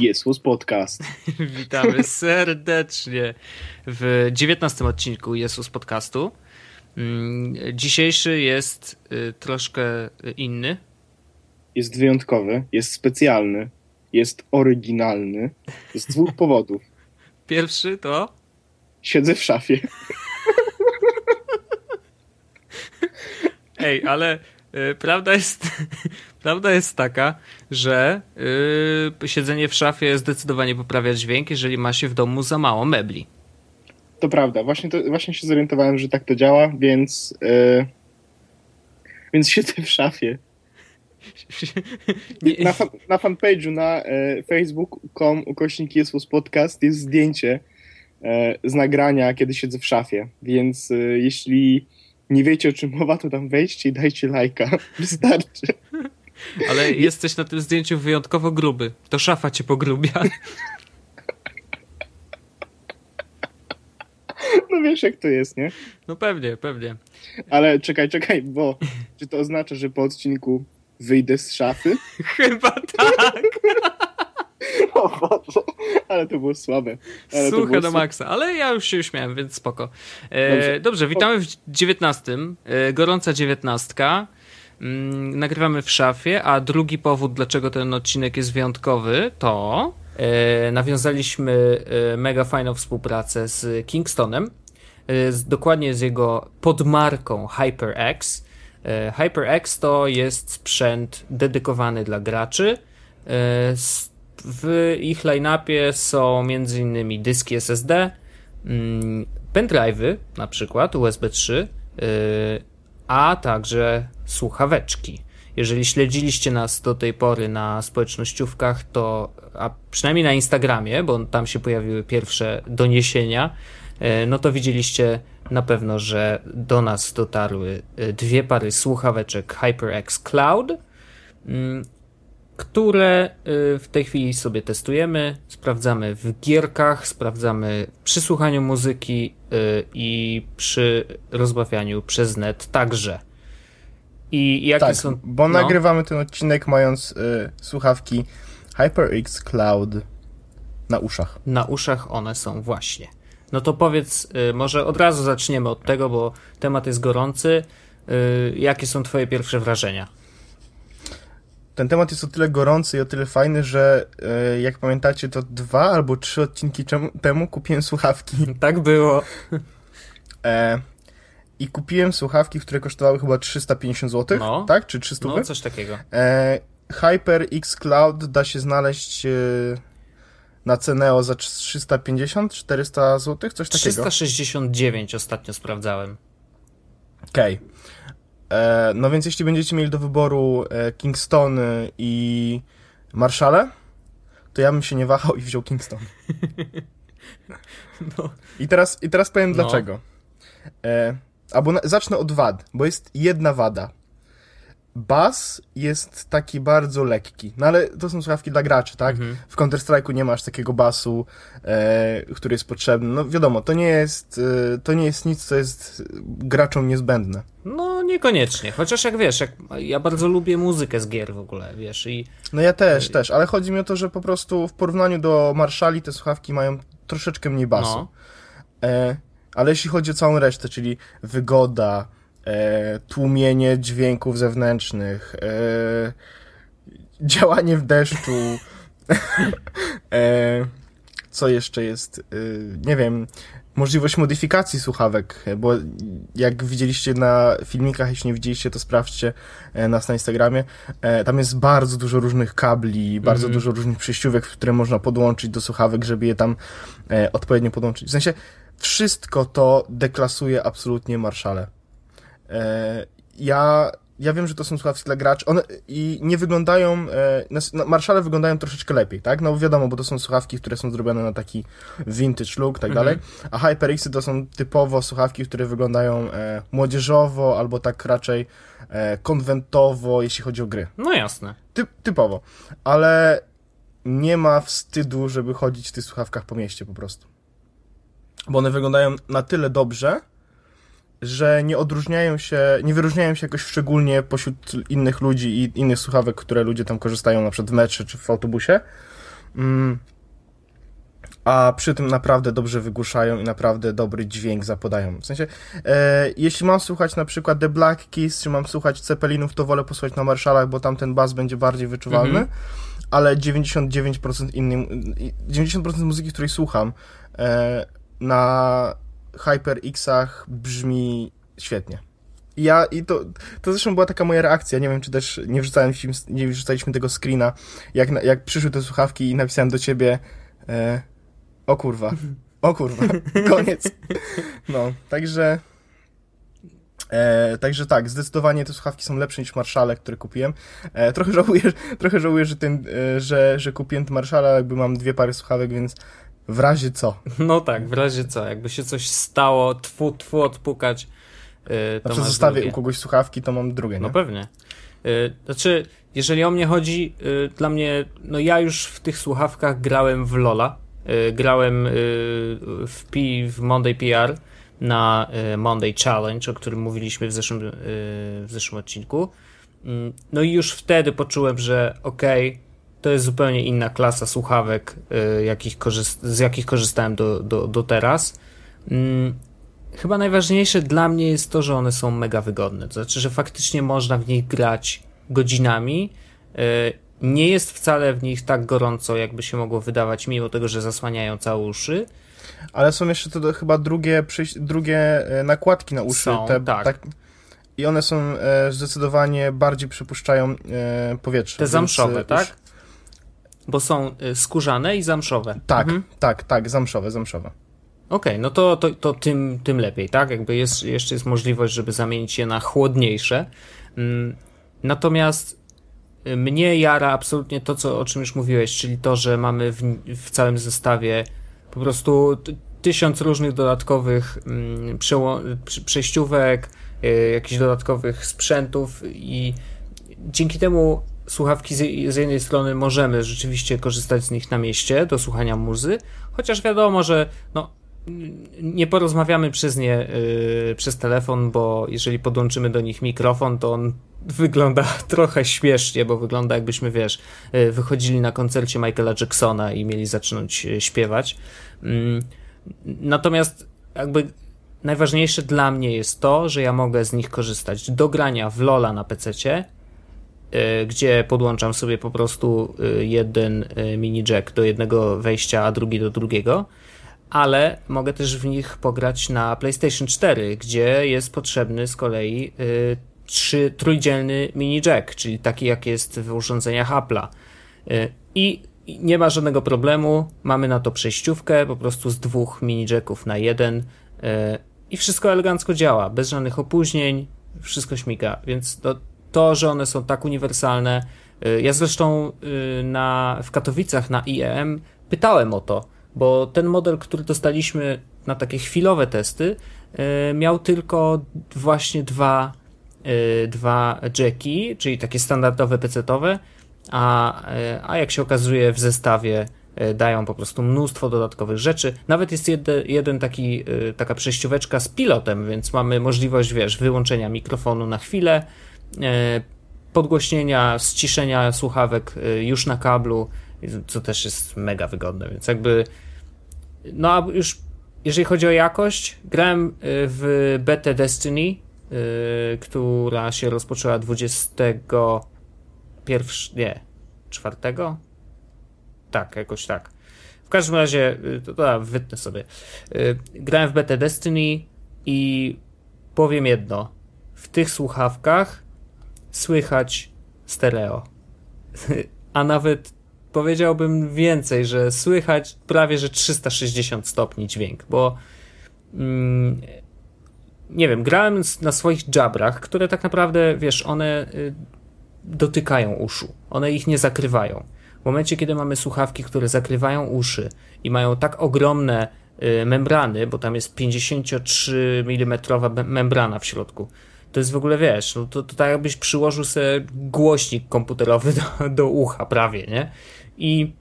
Jesus Podcast. Witamy serdecznie w dziewiętnastym odcinku Jesus Podcastu. Mm, dzisiejszy jest y, troszkę inny. Jest wyjątkowy, jest specjalny, jest oryginalny z dwóch powodów. Pierwszy to. Siedzę w szafie. Ej, ale y, prawda jest, prawda jest taka, że y, siedzenie w szafie zdecydowanie poprawia dźwięk, jeżeli ma się w domu za mało mebli. To prawda, właśnie, to, właśnie się zorientowałem, że tak to działa, więc, y, więc siedzę w szafie. Na, fan, na fanpage'u na e, facebook.com ukośnik Jesus Podcast jest zdjęcie e, z nagrania, kiedy siedzę w szafie, więc e, jeśli nie wiecie o czym mowa, to tam wejdźcie i dajcie lajka. Wystarczy. Ale jesteś na tym zdjęciu wyjątkowo gruby. To szafa cię pogrubia. No wiesz jak to jest, nie? No pewnie, pewnie. Ale czekaj, czekaj, bo czy to oznacza, że po odcinku wyjdę z szafy? Chyba tak. O Boże, ale to było słabe. Ale Suche było do maksa, ale ja już się uśmiałem, więc spoko. E, dobrze. dobrze, witamy w dziewiętnastym. E, gorąca dziewiętnastka. Mm, nagrywamy w szafie, a drugi powód, dlaczego ten odcinek jest wyjątkowy, to e, nawiązaliśmy e, mega fajną współpracę z Kingstonem, e, dokładnie z jego podmarką HyperX. HyperX to jest sprzęt dedykowany dla graczy. W ich line-upie są m.in. dyski SSD, mm, pendrive'y, na przykład USB 3, a także słuchaweczki. Jeżeli śledziliście nas do tej pory na społecznościówkach, to a przynajmniej na Instagramie, bo tam się pojawiły pierwsze doniesienia, no to widzieliście na pewno, że do nas dotarły dwie pary słuchaweczek HyperX Cloud, które w tej chwili sobie testujemy, sprawdzamy w gierkach, sprawdzamy przy słuchaniu muzyki i przy rozmawianiu przez net także. I jakie tak, są. Bo no. nagrywamy ten odcinek mając y, słuchawki HyperX Cloud na uszach. Na uszach one są właśnie. No to powiedz, y, może od razu zaczniemy od tego, bo temat jest gorący. Y, jakie są Twoje pierwsze wrażenia? Ten temat jest o tyle gorący i o tyle fajny, że y, jak pamiętacie, to dwa albo trzy odcinki temu kupiłem słuchawki. Tak było. E, i kupiłem słuchawki, które kosztowały chyba 350 zł, no. tak? Czy 300 No, coś takiego. E, HyperX Cloud da się znaleźć e, na Ceneo za 350, 400 zł, coś takiego. 369 ostatnio sprawdzałem. Okej. Okay. E, no więc jeśli będziecie mieli do wyboru e, Kingston i Marshale, to ja bym się nie wahał i wziął Kingston. no. I, teraz, I teraz powiem no. dlaczego. E, albo na, zacznę od wad, bo jest jedna wada. Bas jest taki bardzo lekki, no ale to są słuchawki dla graczy, tak? Mhm. W Counter-Strike'u nie masz takiego basu, e, który jest potrzebny. No wiadomo, to nie jest, e, to nie jest nic, co jest graczom niezbędne. No niekoniecznie, chociaż jak wiesz, jak, ja bardzo lubię muzykę z gier w ogóle, wiesz, i... No ja też, też, ale chodzi mi o to, że po prostu w porównaniu do Marszali te słuchawki mają troszeczkę mniej basu. No. E, ale jeśli chodzi o całą resztę, czyli wygoda, e, tłumienie dźwięków zewnętrznych, e, działanie w deszczu, e, co jeszcze jest, e, nie wiem, możliwość modyfikacji słuchawek, bo jak widzieliście na filmikach, jeśli nie widzieliście, to sprawdźcie e, nas na Instagramie. E, tam jest bardzo dużo różnych kabli, bardzo mm -hmm. dużo różnych przejściówek, które można podłączyć do słuchawek, żeby je tam odpowiednio podłączyć. W sensie, wszystko to deklasuje absolutnie Marszale. E, ja, ja wiem, że to są słuchawki dla graczy one i nie wyglądają, e, Marszale wyglądają troszeczkę lepiej, tak? No wiadomo, bo to są słuchawki, które są zrobione na taki vintage look, tak dalej, mhm. a HyperXy to są typowo słuchawki, które wyglądają e, młodzieżowo albo tak raczej e, konwentowo, jeśli chodzi o gry. No jasne. Ty, typowo, ale nie ma wstydu, żeby chodzić w tych słuchawkach po mieście po prostu bo one wyglądają na tyle dobrze, że nie odróżniają się, nie wyróżniają się jakoś szczególnie pośród innych ludzi i innych słuchawek, które ludzie tam korzystają na przykład w metrze czy w autobusie. Mm, a przy tym naprawdę dobrze wygłuszają i naprawdę dobry dźwięk zapodają. W sensie, e, jeśli mam słuchać na przykład The Black Keys, czy mam słuchać Ceppelinów, to wolę posłuchać na Marshallach, bo tam ten bas będzie bardziej wyczuwalny, -hmm. ale 99% innym, 90% muzyki, której słucham e, na HyperX-ach brzmi świetnie. Ja i to, to zresztą była taka moja reakcja. Nie wiem, czy też nie wrzucałem nie wrzucaliśmy tego screena, jak, jak przyszły te słuchawki i napisałem do ciebie. E, o kurwa. O kurwa. Koniec. No, także. E, także tak, zdecydowanie te słuchawki są lepsze niż Marshale, które kupiłem. E, trochę żałuję, trochę żałuję że, ten, e, że, że kupiłem te Marshale, jakby mam dwie pary słuchawek, więc w razie co. No tak, w razie co. Jakby się coś stało, tfu, tfu, odpukać. Yy, to znaczy zostawię drugie. u kogoś słuchawki, to mam drugie, no nie? No pewnie. Yy, znaczy, jeżeli o mnie chodzi, yy, dla mnie, no ja już w tych słuchawkach grałem w Lola Y, grałem y, w, P, w Monday PR na y, Monday Challenge, o którym mówiliśmy w zeszłym, w zeszłym odcinku. Mm, no i już wtedy poczułem, że okej, okay, to jest zupełnie inna klasa słuchawek, jakich z jakich korzystałem do, do, do teraz. Mm, chyba najważniejsze dla mnie jest to, że one są mega wygodne. To znaczy, że faktycznie można w nich grać godzinami nie jest wcale w nich tak gorąco, jakby się mogło wydawać, mimo tego, że zasłaniają całe uszy. Ale są jeszcze to chyba drugie, drugie e, nakładki na uszy. Są, te, tak. tak. I one są e, zdecydowanie bardziej przypuszczają e, powietrze. Te zamszowe, e, tak? Bo są e, skórzane i zamszowe. Tak, mhm. tak, tak, zamszowe, zamszowe. Okej, okay, no to, to, to tym, tym lepiej, tak? Jakby jest, jeszcze jest możliwość, żeby zamienić je na chłodniejsze. Mm, natomiast mnie jara absolutnie to, co, o czym już mówiłeś, czyli to, że mamy w, w całym zestawie po prostu tysiąc różnych dodatkowych mm, przejściówek, y, jakichś dodatkowych sprzętów i dzięki temu słuchawki z, jednej strony możemy rzeczywiście korzystać z nich na mieście do słuchania muzy, chociaż wiadomo, że no, nie porozmawiamy przez nie yy, przez telefon, bo jeżeli podłączymy do nich mikrofon, to on wygląda trochę śmiesznie, bo wygląda jakbyśmy, wiesz, yy, wychodzili na koncercie Michaela Jacksona i mieli zacząć yy, śpiewać. Mm, natomiast jakby najważniejsze dla mnie jest to, że ja mogę z nich korzystać do grania w Lola na yy, gdzie podłączam sobie po prostu yy, jeden yy, mini jack do jednego wejścia, a drugi do drugiego ale mogę też w nich pograć na PlayStation 4, gdzie jest potrzebny z kolei trzy, trójdzielny mini jack, czyli taki jak jest w urządzeniach Apple'a. I nie ma żadnego problemu, mamy na to przejściówkę, po prostu z dwóch mini jacków na jeden i wszystko elegancko działa, bez żadnych opóźnień, wszystko śmiga, więc to, to że one są tak uniwersalne. Y, ja zresztą y, na, w Katowicach na IEM pytałem o to, bo ten model, który dostaliśmy na takie chwilowe testy, e, miał tylko właśnie dwa, dwa jacki, czyli takie standardowe PC-owe, a, a jak się okazuje w zestawie dają po prostu mnóstwo dodatkowych rzeczy. Nawet jest jeden, jeden taki, taka przejścióweczka z pilotem, więc mamy możliwość, wiesz, wyłączenia mikrofonu na chwilę, podgłośnienia, ściszenia słuchawek już na kablu, co też jest mega wygodne, więc jakby no a już jeżeli chodzi o jakość, grałem y, w betę Destiny, która się rozpoczęła 21. Nie, 4? Tak, jakoś tak. W każdym razie, to, to wytnę sobie. Grałem w betę Destiny i powiem jedno. W tych słuchawkach słychać stereo. A nawet powiedziałbym więcej, że słychać prawie że 360 stopni dźwięk, bo mm, nie wiem, grałem na swoich jabrach, które tak naprawdę, wiesz, one y, dotykają uszu, one ich nie zakrywają. W momencie, kiedy mamy słuchawki, które zakrywają uszy i mają tak ogromne y, membrany, bo tam jest 53 mm membrana w środku, to jest w ogóle, wiesz, no to, to tak jakbyś przyłożył sobie głośnik komputerowy do, do ucha prawie, nie? i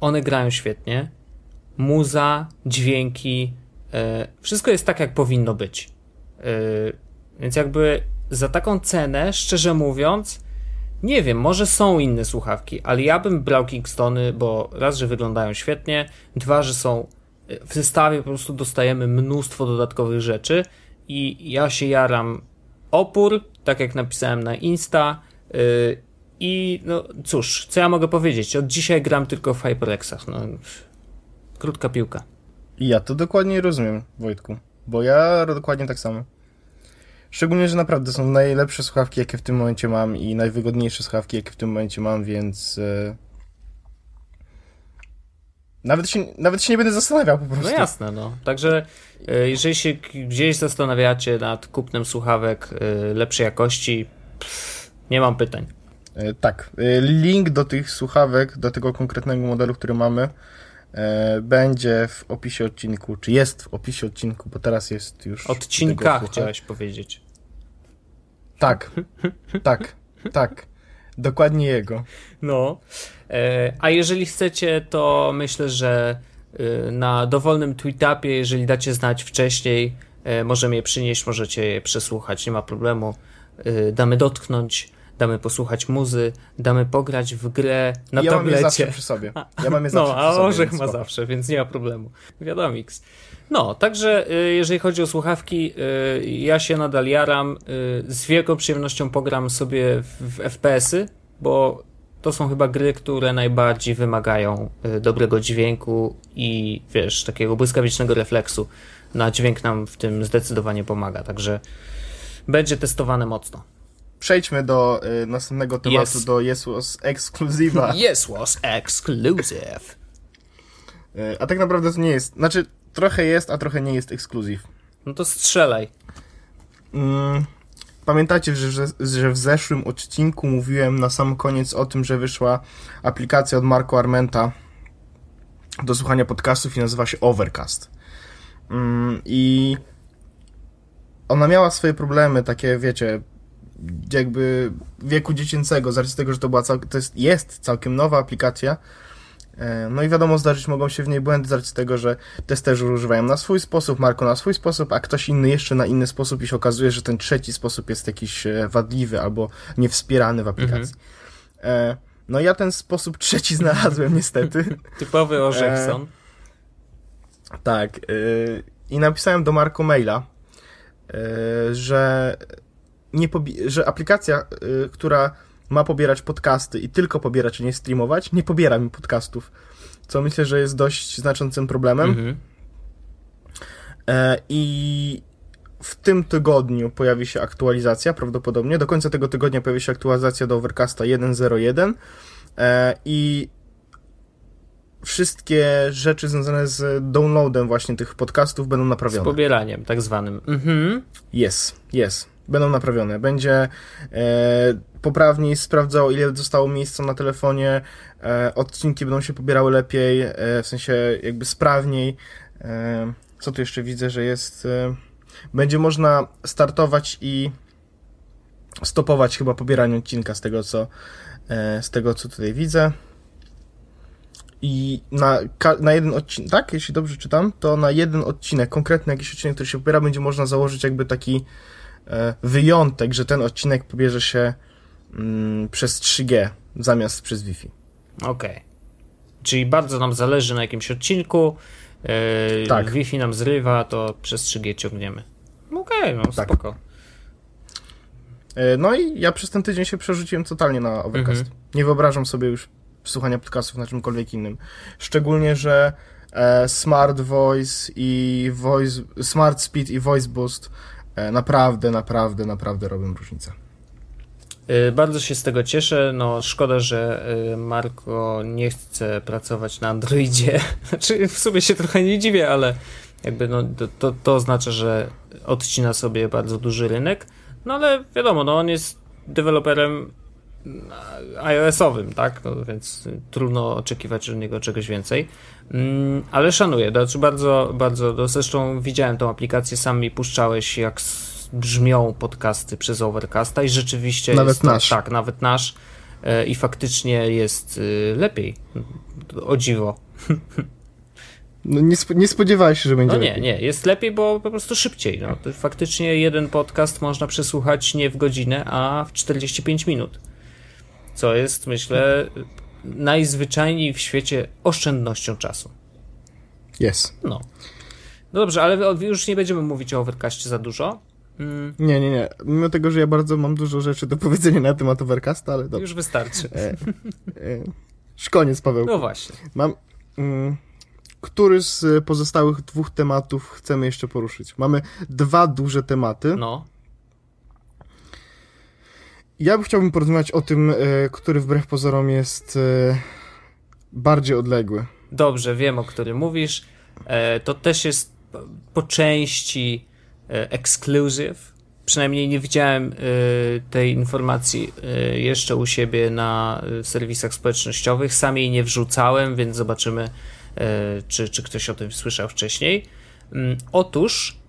one grają świetnie. Muza, dźwięki, e, wszystko jest tak, jak powinno być. E, więc jakby za taką cenę, szczerze mówiąc, Nie wiem, może są inne słuchawki, ale ja bym brał Kingstony, bo raz, że wyglądają świetnie, dwa, że są w zestawie po prostu dostajemy mnóstwo dodatkowych rzeczy i ja się jaram opór, tak jak napisałem na Insta yy, i no cóż, co ja mogę powiedzieć, od dzisiaj gram tylko w HyperXach, no krótka piłka. Ja to dokładnie rozumiem, Wojtku, bo ja dokładnie tak samo. Szczególnie, że naprawdę są najlepsze słuchawki, jakie w tym momencie mam i najwygodniejsze słuchawki, jakie w tym momencie mam, więc... Yy nawet się, nawet się nie będę zastanawiał po prostu. No jasne, no. Także e, jeżeli się gdzieś zastanawiacie nad kupnem słuchawek e, lepszej jakości, pff, nie mam pytań. E, tak. Link do tych słuchawek, do tego konkretnego modelu, który mamy, będzie w opisie odcinku, czy jest w opisie odcinku, bo teraz jest już. Odcinka chciałeś powiedzieć. Tak, tak, tak. Dokładnie jego. No. E, a jeżeli chcecie, to myślę, że e, na dowolnym tweetupie, jeżeli dacie znać wcześniej, e, możemy je przynieść, możecie je przesłuchać, nie ma problemu. Damy dotknąć, damy posłuchać muzy, damy pograć w grę na ja tablecie. Ja mam je zawsze przy sobie. Ja mam je no, zawsze no, a Orzech ma zawsze, więc nie ma problemu. Wiadomiks. No, także jeżeli chodzi o słuchawki, ja się nadal jaram. Z wielką przyjemnością pogram sobie w FPS-y, bo to są chyba gry, które najbardziej wymagają y, dobrego dźwięku i wiesz, takiego błyskawicznego refleksu. Na dźwięk nam w tym zdecydowanie pomaga, także będzie testowane mocno. Przejdźmy do y, następnego tematu, yes. do Yes Was Exclusive'a. Yes Was Exclusive. Y, a tak naprawdę to nie jest, znaczy trochę jest, a trochę nie jest ekskluzyw. No to strzelaj. Mm, Pamiętacie, że, że, w zeszłym odcinku mówiłem na sam koniec o tym, że wyszła aplikacja od Marco Armenta do słuchania podcastów i nazywa się Overcast. Mm, I ona miała swoje problemy, takie wiecie, jakby wieku dziecięcego, z racji tego, że to była cał- to jest, jest całkiem nowa aplikacja, no i wiadomo, zdarzyć mogą się w niej błędy z racji tego, że testerzy używają na swój sposób, Marko na swój sposób, a ktoś inny jeszcze na inny sposób i się okazuje, że ten trzeci sposób jest jakiś e, wadliwy albo niewspierany w aplikacji. Mhm. No ja ten sposób trzeci znalazłem niestety. Typowy Orzechson. E, tak. I napisałem do Marko maila, że, nie że aplikacja, która ma pobierać podcasty i tylko pobierać, a nie streamować, nie pobiera mi podcastów. Co myślę, że jest dość znaczącym problemem. Mhm. E, I w tym tygodniu pojawi się aktualizacja, prawdopodobnie. Do końca tego tygodnia pojawi się aktualizacja do Overcasta 1.01 e, i wszystkie rzeczy związane z downloadem właśnie tych podcastów będą naprawione. Z pobieraniem, tak zwanym. Mhm. Jest, jest. Będą naprawione. Będzie e, poprawniej sprawdzał, ile zostało miejsca na telefonie, e, odcinki będą się pobierały lepiej, e, w sensie jakby sprawniej. E, co tu jeszcze widzę, że jest... E, będzie można startować i stopować chyba pobieranie odcinka z tego, co, e, z tego, co tutaj widzę. I na, na jeden odcinek, tak, jeśli dobrze czytam, to na jeden odcinek, konkretny jakiś odcinek, który się pobiera, będzie można założyć jakby taki wyjątek, że ten odcinek pobierze się mm, przez 3G zamiast przez Wi-Fi. Okej. Okay. Czyli bardzo nam zależy na jakimś odcinku. Yy, tak. Wi-Fi nam zrywa, to przez 3G ciągniemy. Okej, okay, no tak. spoko. E, no i ja przez ten tydzień się przerzuciłem totalnie na Overcast. Mhm. Nie wyobrażam sobie już słuchania podcastów na czymkolwiek innym. Szczególnie, że e, Smart Voice i Voice, Smart Speed i Voice Boost e, naprawdę, naprawdę, naprawdę robią różnicę. Y, bardzo się z tego cieszę. No, szkoda, że y, Marko nie chce pracować na Androidzie. Znaczy, w sumie się trochę nie dziwię, ale jakby no, to, to oznacza, że odcina sobie bardzo duży rynek. No ale wiadomo, no, on jest deweloperem iOS-owym, tak? No, więc trudno oczekiwać od niego czegoś więcej. Mm, ale szanuję, znaczy bardzo, bardzo. No, zresztą widziałem tą aplikację, sam mi puszczałeś, jak brzmią podcasty przez Overcasta i rzeczywiście nawet jest nasz. tak, nawet nasz e, i faktycznie jest e, lepiej. O dziwo. No nie, sp nie spodziewałeś się, że będzie No nie, lepiej. nie, jest lepiej, bo po prostu szybciej. No. Faktycznie jeden podcast można przesłuchać nie w godzinę, a w 45 minut. Co jest, myślę, najzwyczajniej w świecie oszczędnością czasu. Jest. No. No dobrze, ale już nie będziemy mówić o Overcastie za dużo. Mm. Nie, nie, nie. Mimo tego, że ja bardzo mam dużo rzeczy do powiedzenia na temat Overcasta, ale dobrze. Już wystarczy. E, e, koniec, Paweł. No właśnie. Mam... Mm, który z pozostałych dwóch tematów chcemy jeszcze poruszyć? Mamy dwa duże tematy. No. Ja bym chciałbym porozmawiać o tym, e, który wbrew pozorom jest e, bardziej odległy. Dobrze, wiem o którym mówisz. E, to też jest po części exclusive. Przynajmniej nie widziałem tej informacji jeszcze u siebie na serwisach społecznościowych. Sam jej nie wrzucałem, więc zobaczymy, czy, czy ktoś o tym słyszał wcześniej. Mm, otóż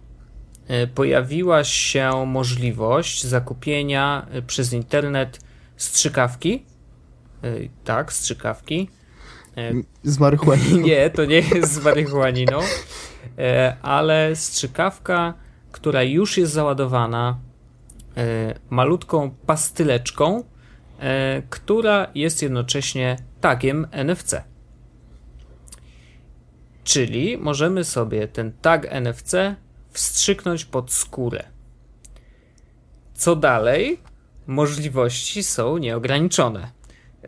pojawiła się możliwość zakupienia e, przez internet strzykawki. E, tak, strzykawki. Z marihuaniną. Nie, to nie jest z marihuaniną, ale strzykawka, która już jest załadowana malutką pastyleczką, która jest jednocześnie tagiem NFC. Czyli możemy sobie ten tag NFC wstrzyknąć pod skórę. Co dalej? Możliwości są nieograniczone.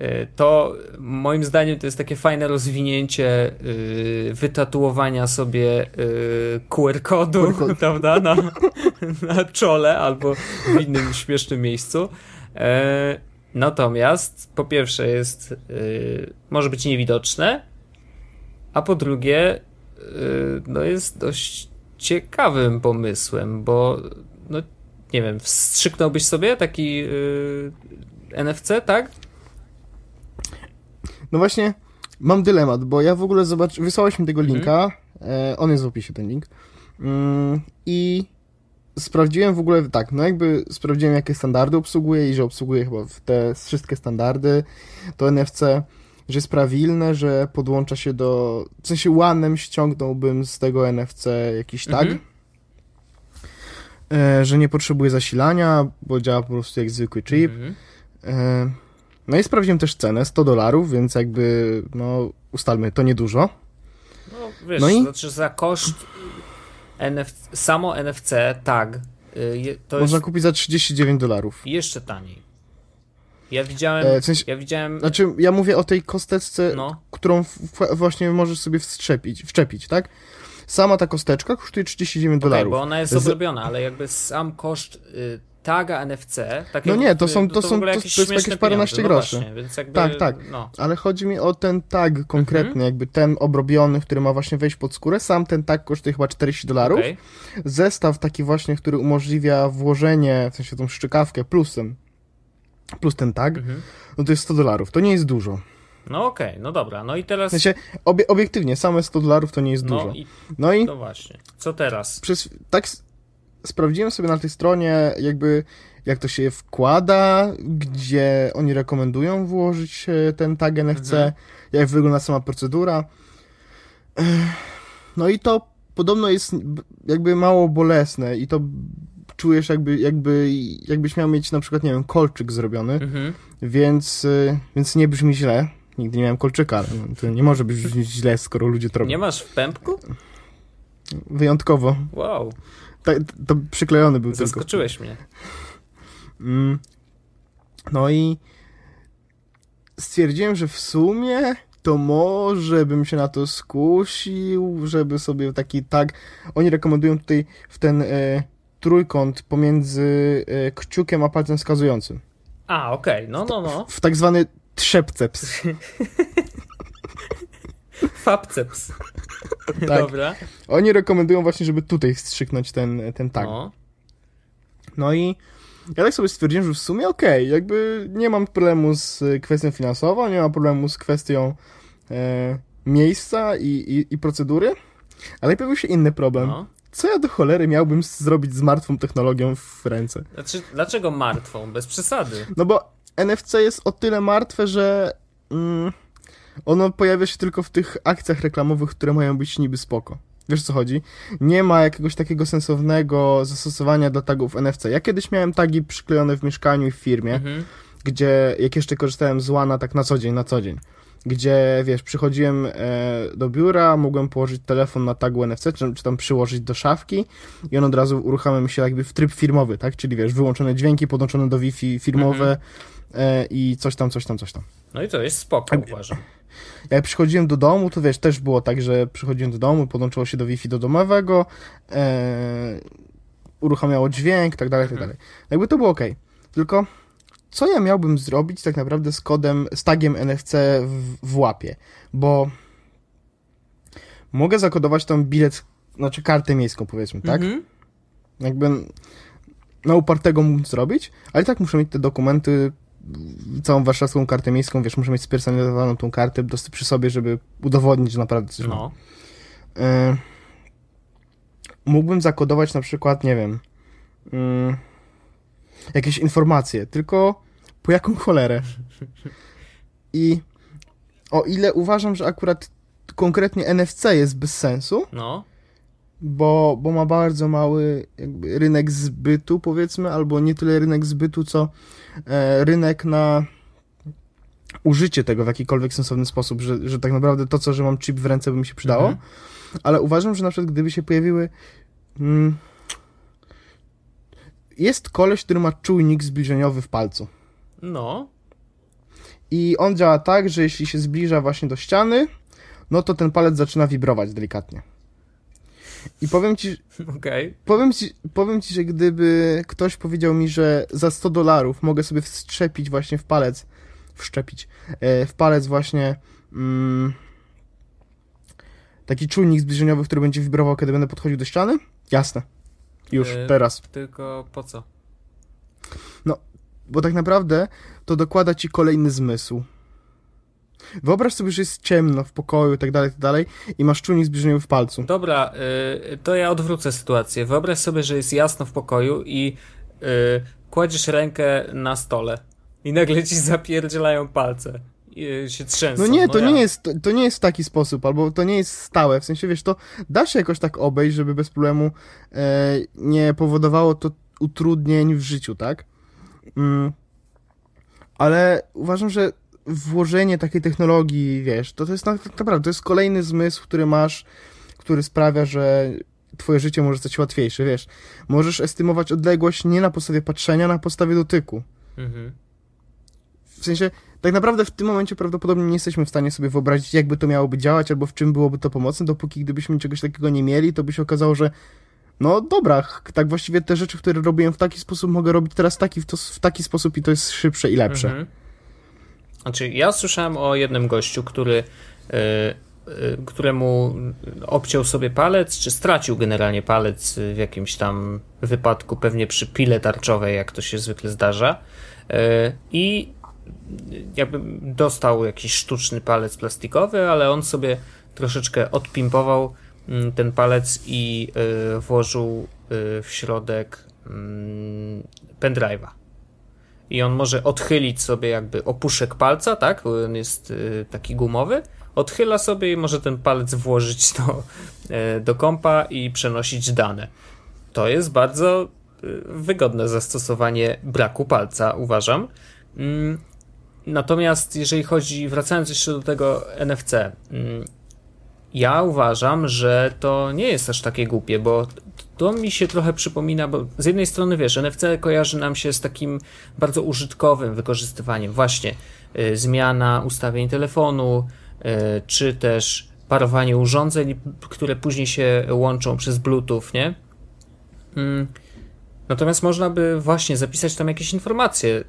Y, to moim zdaniem to jest takie fajne rozwinięcie yy, wytatuowania sobie yy, QR-kodu QR prawda, na, na czole albo w innym śmiesznym miejscu. Yy, natomiast po pierwsze jest może być niewidoczne, a po drugie no jest dość ciekawym pomysłem, bo no nie wiem, wstrzyknąłbyś sobie taki yy, NFC, tak? No właśnie, mam dylemat, bo ja w ogóle zobacz, wysłałeś mi tego mhm. linka, e, on jest w opisie, ten link, mm, i sprawdziłem w ogóle, tak, no jakby sprawdziłem, jakie standardy obsługuje i że obsługuje chyba te wszystkie standardy, to NFC że jest prawilne, że podłącza się do... W sensie łanem ściągnąłbym z tego NFC jakiś tag, mhm. e, że nie potrzebuje zasilania, bo działa po prostu jak zwykły chip. Mhm. E, no i sprawdziłem też cenę, 100 dolarów, więc jakby, no ustalmy, to niedużo. No wiesz, no i... znaczy za koszt NFC, samo NFC tag y, Można jest... kupić za 39 dolarów. Jeszcze taniej. Ja widziałem. E, w sensie, ja widziałem. Znaczy, ja mówię o tej kosteczce, no. którą właśnie możesz sobie wstrzepić, wczepić, tak? Sama ta kosteczka kosztuje 39 okay, dolarów. bo ona jest obrobiona, ale jakby sam koszt y, taga NFC. Tak no nie, to są, to, to są, to, to jest jakieś paręnaście no groszy. Właśnie, więc jakby, tak, tak. No. Ale chodzi mi o ten tag konkretny, mhm. jakby ten obrobiony, który ma właśnie wejść pod skórę. Sam ten tag kosztuje chyba 40 dolarów. Okay. Zestaw taki właśnie, który umożliwia włożenie, w sensie tą szczykawkę plusem plus ten tag, mhm. no to jest 100 dolarów. To nie jest dużo. No okej, okay, no dobra, no i teraz... Obie, obiektywnie, same 100 dolarów to nie jest no dużo. I, no i... No właśnie, co teraz? Przez, tak sprawdziłem sobie na tej stronie jakby jak to się wkłada, gdzie oni rekomendują włożyć e, ten tag NFC, mhm. jak wygląda sama procedura. No i to podobno jest jakby mało bolesne i to czujesz jakby, jakby, jakbyś miał mieć na przykład, nie wiem, kolczyk zrobiony, mhm. więc, y, więc nie brzmi źle. Nigdy nie miałem kolczyka, ale no, to nie może brzmieć źle, skoro ludzie to robią. Nie masz w pępku? Wyjątkowo. Wow. To przyklejony był Zaskoczyłeś tylko. mnie. Mm. No i stwierdziłem, że w sumie to może bym się na to skusił, żeby sobie taki tak. Oni rekomendują tutaj w ten e, trójkąt pomiędzy e, kciukiem a palcem wskazującym. A, okej, okay. no, no, no. W, w tak zwany trzepceps. Fapceps. tak. Dobra. Oni rekomendują właśnie, żeby tutaj wstrzyknąć ten, ten tag. No. no i ja tak sobie stwierdziłem, że w sumie okej, okay, jakby nie mam problemu z kwestią finansową, nie mam problemu z kwestią e, miejsca i, i, i, procedury, ale pojawił się inny problem. No co ja do cholery miałbym zrobić z martwą technologią w ręce? Znaczy, dlaczego martwą? Bez przesady. No bo NFC jest o tyle martwe, że mm, ono pojawia się tylko w tych akcjach reklamowych, które mają być niby spoko. Wiesz co chodzi? Nie ma jakiegoś takiego sensownego zastosowania dla tagów NFC. Ja kiedyś miałem tagi przyklejone w mieszkaniu i w firmie. Mhm gdzie jak jeszcze korzystałem z łana tak na co dzień, na co dzień, gdzie wiesz, przychodziłem e, do biura, mogłem położyć telefon na tagu NFC, czy, czy tam przyłożyć do szafki i on od razu uruchamia mi się jakby w tryb firmowy, tak? Czyli wiesz, wyłączone dźwięki, podłączone do Wi-Fi firmowe Mhm. e, i coś tam, coś tam, coś tam. No i to jest spoko, uważam. Jak przychodziłem do domu, to wiesz, też było tak, że przychodziłem do domu, podłączyło się do Wi-Fi do domowego, e, uruchamiało dźwięk, tak dalej, tak dalej. Jakby to było ok. Tylko co ja miałbym zrobić tak naprawdę z kodem, z tagiem NFC w, w łapie? Bo mogę zakodować tam bilet, znaczy kartę miejską powiedzmy, tak? Mhm. Jakby na upartego mógł zrobić, ale i tak muszę mieć te dokumenty, całą warszawską kartę miejską, wiesz, muszę mieć spersonalizowaną tą kartę dosyć przy sobie, żeby udowodnić, że naprawdę coś. No. Y, mógłbym zakodować na przykład, nie wiem, y, jakieś informacje, tylko po jaką cholerę? I o ile uważam, że akurat konkretnie NFC jest bez sensu, No. bo, bo ma bardzo mały rynek zbytu, powiedzmy, albo nie tyle rynek zbytu, co e, rynek na użycie tego w jakikolwiek sensowny sposób, że, że tak naprawdę to, co, że mam chip w ręce, by mi się przydało. Mhm. Ale uważam, że na przykład gdyby się pojawiły. Mm, jest koleś, który ma czujnik zbliżeniowy w palcu. No. I on działa tak, że jeśli się zbliża właśnie do ściany, no to ten palec zaczyna wibrować delikatnie. I powiem ci, Okej. powiem ci, powiem ci, że gdyby ktoś powiedział mi, że za 100 dolarów mogę sobie wszczepić właśnie w palec, wszczepić, e, w palec właśnie mm, taki czujnik zbliżeniowy, który będzie wibrował, kiedy będę podchodził do ściany, jasne. Już, E, teraz. Tylko po co? Bo tak naprawdę to dokłada ci kolejny zmysł. Wyobraź sobie, że jest ciemno w pokoju i tak dalej, tak dalej i masz czujnik zbliżeniowy w palcu. Dobra, y, to ja odwrócę sytuację. Wyobraź sobie, że jest jasno w pokoju i y, kładziesz rękę na stole i nagle ci zapierdzielają palce. I y, się trzęsą. No nie, to ja- nie jest, to, to nie jest w taki sposób, albo to nie jest stałe, w sensie, wiesz, to da się jakoś tak obejść, żeby bez problemu e, nie powodowało to utrudnień w życiu, tak? Mm. Ale uważam, że włożenie takiej technologii, wiesz, to, to jest na- tak naprawdę, to jest kolejny zmysł, który masz, który sprawia, że twoje życie może stać się łatwiejsze, wiesz. Możesz estymować odległość nie na podstawie patrzenia, na podstawie dotyku. Mhm. W sensie, tak naprawdę w tym momencie prawdopodobnie nie jesteśmy w stanie sobie wyobrazić, jakby to miałoby działać, albo w czym byłoby to pomocne, dopóki gdybyśmy czegoś takiego nie mieli, to by się okazało, że no dobra, tak właściwie te rzeczy, które robiłem w taki sposób, mogę robić teraz taki, w, to, w taki sposób i to jest szybsze i lepsze. Mhm. Znaczy, ja słyszałem o jednym gościu, który, y, y, któremu obciął sobie palec, czy stracił generalnie palec w jakimś tam wypadku, pewnie przy pile tarczowej, jak to się zwykle zdarza. Y, I jakby dostał jakiś sztuczny palec plastikowy, ale on sobie troszeczkę odpimpował ten palec i y, włożył y, w środek mm, pendrive'a i on może odchylić sobie jakby opuszek palca, tak? On jest y, taki gumowy. Odchyla sobie i może ten palec włożyć do, do kompa i przenosić dane. To jest bardzo wygodne zastosowanie braku palca, uważam. Mm, Natomiast jeżeli chodzi, wracając jeszcze do tego NFC, mm, ja uważam, że to nie jest aż takie głupie, bo to mi się trochę przypomina, bo z jednej strony wiesz, NFC kojarzy nam się z takim bardzo użytkowym wykorzystywaniem, właśnie y, zmiana ustawień telefonu, y, czy też parowanie urządzeń, które później się łączą przez Bluetooth, nie? Mm. Natomiast można by właśnie zapisać tam jakieś informacje.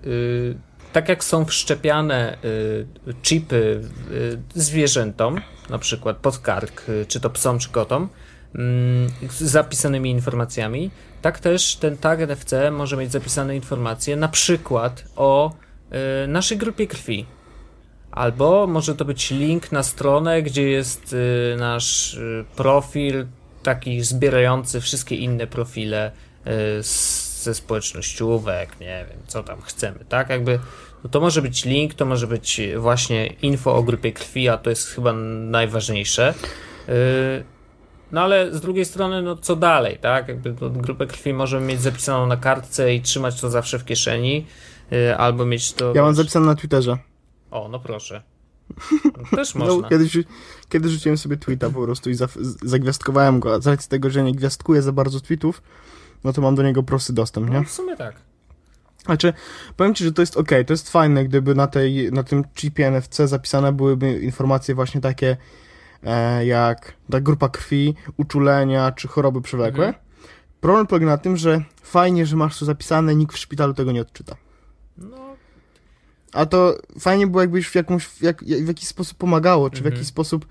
Tak jak są wszczepiane y, chipy y, zwierzętom, na przykład pod kark, y, czy to psom, czy kotom, mm, z zapisanymi informacjami, tak też ten tag NFC może mieć zapisane informacje na przykład o naszej grupie krwi. Albo może to być link na stronę, gdzie jest nasz profil, taki zbierający wszystkie inne profile ze społecznościówek, nie wiem, co tam chcemy, tak? Jakby to może być link, to może być właśnie info o grupie krwi, a to jest chyba najważniejsze. Y, no ale z drugiej strony, no co dalej, tak? Jakby to grupę krwi możemy mieć zapisaną na kartce i trzymać to zawsze w kieszeni. y, albo mieć to... Ja mam zapisane na Twitterze. O, no proszę. Też no, można. No, kiedyś, kiedy rzuciłem sobie tweeta po prostu i za, zagwiazdkowałem go, a z racji tego, że nie gwiazdkuję za bardzo tweetów, no to mam do niego prosty dostęp, nie? No, w sumie tak. Znaczy, powiem ci, że to jest ok, to jest fajne, gdyby na, tej, na tym chipie NFC zapisane byłyby informacje właśnie takie e, jak ta grupa krwi, uczulenia czy choroby przewlekłe. Mhm. Problem polega na tym, że fajnie, że masz to zapisane, nikt w szpitalu tego nie odczyta. No. A to fajnie było, jakbyś w, jakąś, jak, w jakiś sposób pomagało, czy w jakiś mhm. sposób.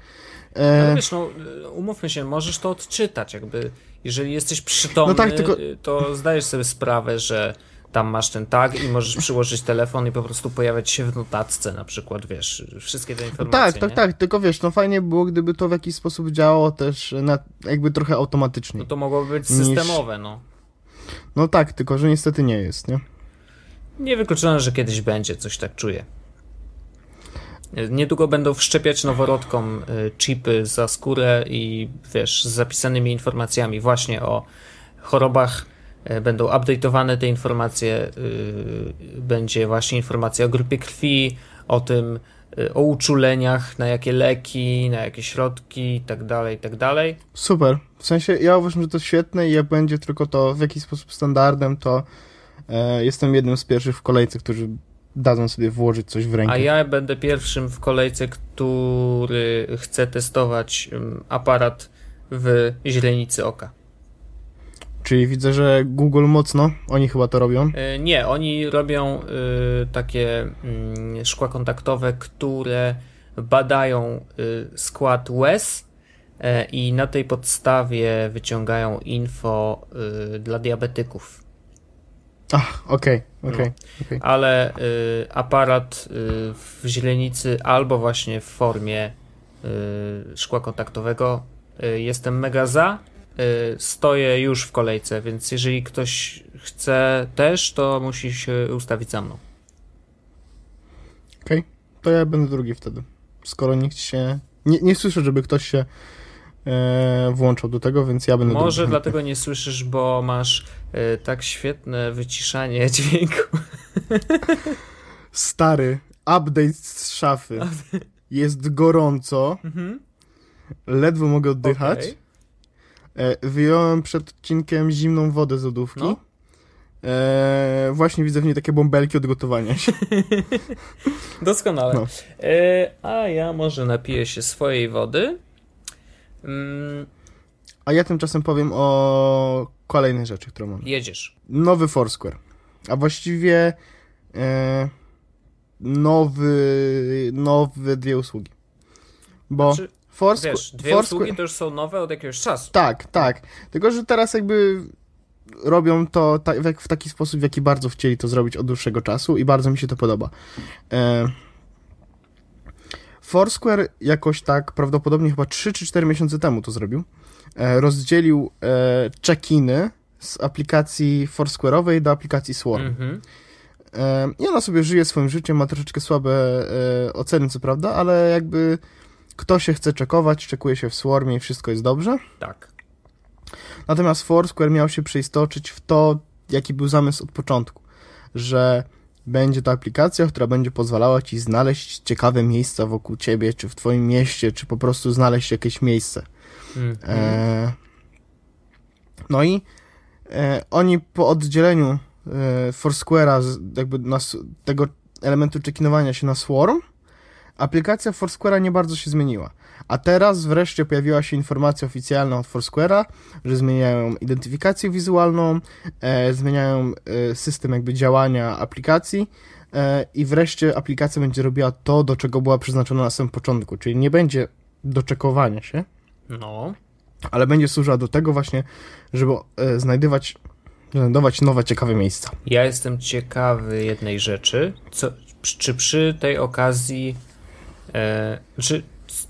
E... Ale wiesz, no, umówmy się, możesz to odczytać, jakby. Jeżeli jesteś przytomny, no tak, tylko... to zdajesz sobie sprawę, że tam masz ten tag i możesz przyłożyć telefon i po prostu pojawiać się w notatce na przykład, wiesz, wszystkie te no informacje. tak, tak, nie? tak, tylko wiesz, no fajnie było, gdyby to w jakiś sposób działało też na, jakby trochę automatycznie. No to mogłoby być systemowe, niż... no. No tak, tylko że niestety nie jest, nie? Niewykluczone, że kiedyś będzie, coś tak czuję. Niedługo będą wszczepiać noworodkom y, chipy za skórę i wiesz, z zapisanymi informacjami właśnie o chorobach będą update'owane te informacje, y, będzie właśnie informacja o grupie krwi, o tym, y, o uczuleniach, na jakie leki, na jakie środki i tak dalej, i tak dalej. Super. W sensie ja uważam, że to świetne i jak będzie tylko to w jakiś sposób standardem, to e, jestem jednym z pierwszych w kolejce, którzy dadzą sobie włożyć coś w rękę. A ja będę pierwszym w kolejce, który chce testować mm, aparat w źrenicy oka. Czyli widzę, że Google mocno, oni chyba to robią. E, nie, oni robią y, takie y, szkła kontaktowe, które badają y, skład łez i na tej podstawie wyciągają info dla diabetyków. Ach, okej, okay, okej. Okay, no. okay. Ale aparat w źrenicy albo właśnie w formie szkła kontaktowego jestem mega za, stoję już w kolejce, więc jeżeli ktoś chce też, to musi się ustawić za mną. Okej, okay. to ja będę drugi wtedy. Skoro nikt się. Nie, nie słyszę, żeby ktoś się e, włączał do tego, więc ja będę Może drugi. dlatego nie słyszysz, bo masz e, tak świetne wyciszanie dźwięku. Stary, update z szafy. Jest gorąco. Mhm. Ledwo mogę oddychać. Okay. E, wyjąłem przed odcinkiem zimną wodę z lodówki. No. E, właśnie widzę w niej takie bąbelki od gotowania się. Doskonale. No. E, a ja może napiję się swojej wody. Mm. A ja tymczasem powiem o kolejnej rzeczy, którą mam. Jedziesz. Nowy Foursquare. A właściwie nowy, nowe dwie usługi. Bo znaczy, Force, Wiesz, dwie Force... usługi to już są nowe od jakiegoś czasu. Tak, tak. Tylko, że teraz jakby robią to w taki sposób, w jaki bardzo chcieli to zrobić od dłuższego czasu i bardzo mi się to podoba. E... Foursquare jakoś tak prawdopodobnie chyba 3 czy 4 miesiące temu to zrobił. E, rozdzielił e, check-iny z aplikacji Foursquare'owej do aplikacji Swarm. E, I ona sobie żyje swoim życiem, ma troszeczkę słabe oceny, co prawda, ale jakby kto się chce czekować, czekuje się w Swarmie i wszystko jest dobrze. Tak. Natomiast Foursquare miał się przeistoczyć w to, jaki był zamysł od początku, że będzie to aplikacja, która będzie pozwalała ci znaleźć ciekawe miejsca wokół ciebie, czy w twoim mieście, czy po prostu znaleźć jakieś miejsce. Mm. E, no i e, oni po oddzieleniu e, Foursquare'a, jakby nas, tego elementu czekinowania się na Swarm, aplikacja Foursquare'a nie bardzo się zmieniła. A teraz wreszcie pojawiła się informacja oficjalna od Foursquare'a, że zmieniają identyfikację wizualną, e, zmieniają e, system jakby działania aplikacji e, i wreszcie aplikacja będzie robiła to, do czego była przeznaczona na samym początku, czyli nie będzie doczekowania się, no. ale będzie służyła do tego właśnie, żeby e, znajdywać znajdować nowe, ciekawe miejsca. Ja jestem ciekawy jednej rzeczy. Co, czy przy tej okazji czy,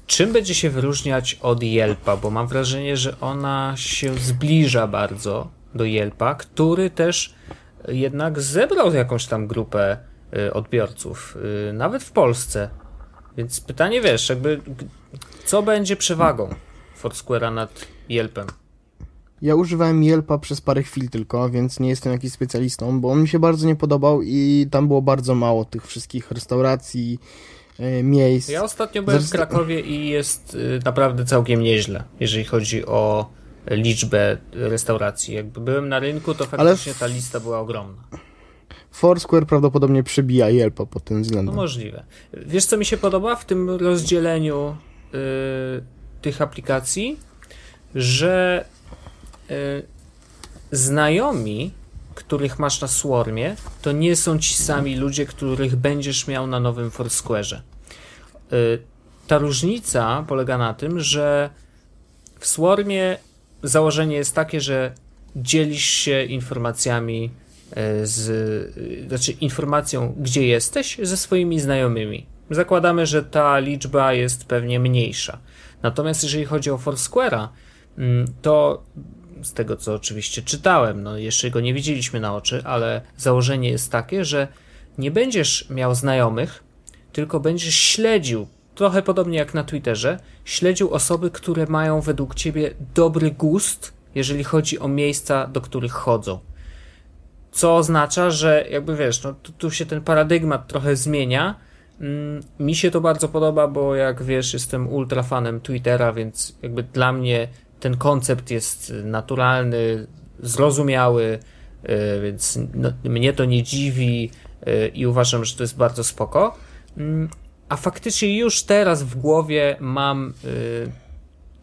czym będzie się wyróżniać od Yelpa? Bo mam wrażenie, że ona się zbliża bardzo do Yelpa, który też jednak zebrał jakąś tam grupę e, odbiorców, e, nawet w Polsce. Więc pytanie, wiesz, jakby co będzie przewagą Foursquare'a nad Yelpem? Ja używałem Yelpa przez parę chwil tylko, więc nie jestem jakiś specjalistą, bo on mi się bardzo nie podobał i tam było bardzo mało tych wszystkich restauracji, e, miejsc. Ja ostatnio byłem w Krakowie i jest y, naprawdę całkiem nieźle, jeżeli chodzi o liczbę restauracji. Jakby byłem na rynku, to faktycznie ta lista była ogromna. Foursquare prawdopodobnie przebija Yelpa pod tym względem. No możliwe. Wiesz, co mi się podoba w tym rozdzieleniu y, tych aplikacji? Że y, znajomi, których masz na Swarmie, to nie są ci sami ludzie, których będziesz miał na nowym Foursquare'ze. Y, ta różnica polega na tym, że w Swarmie założenie jest takie, że dzielisz się informacjami e, z, e, znaczy informacją, gdzie jesteś, ze swoimi znajomymi. Zakładamy, że ta liczba jest pewnie mniejsza. Natomiast jeżeli chodzi o Foursquare'a, mm, to z tego co oczywiście czytałem, no jeszcze go nie widzieliśmy na oczy, ale założenie jest takie, że nie będziesz miał znajomych, tylko będziesz śledził trochę podobnie jak na Twitterze, śledził osoby, które mają według ciebie dobry gust, jeżeli chodzi o miejsca, do których chodzą. Co oznacza, że jakby wiesz, no tu, tu się ten paradygmat trochę zmienia. Mm, mi się to bardzo podoba, bo jak wiesz, jestem ultra fanem Twittera, więc jakby dla mnie ten koncept jest naturalny, zrozumiały, yy, więc no, mnie to nie dziwi yy, i uważam, że to jest bardzo spoko. Mm, a faktycznie już teraz w głowie mam y,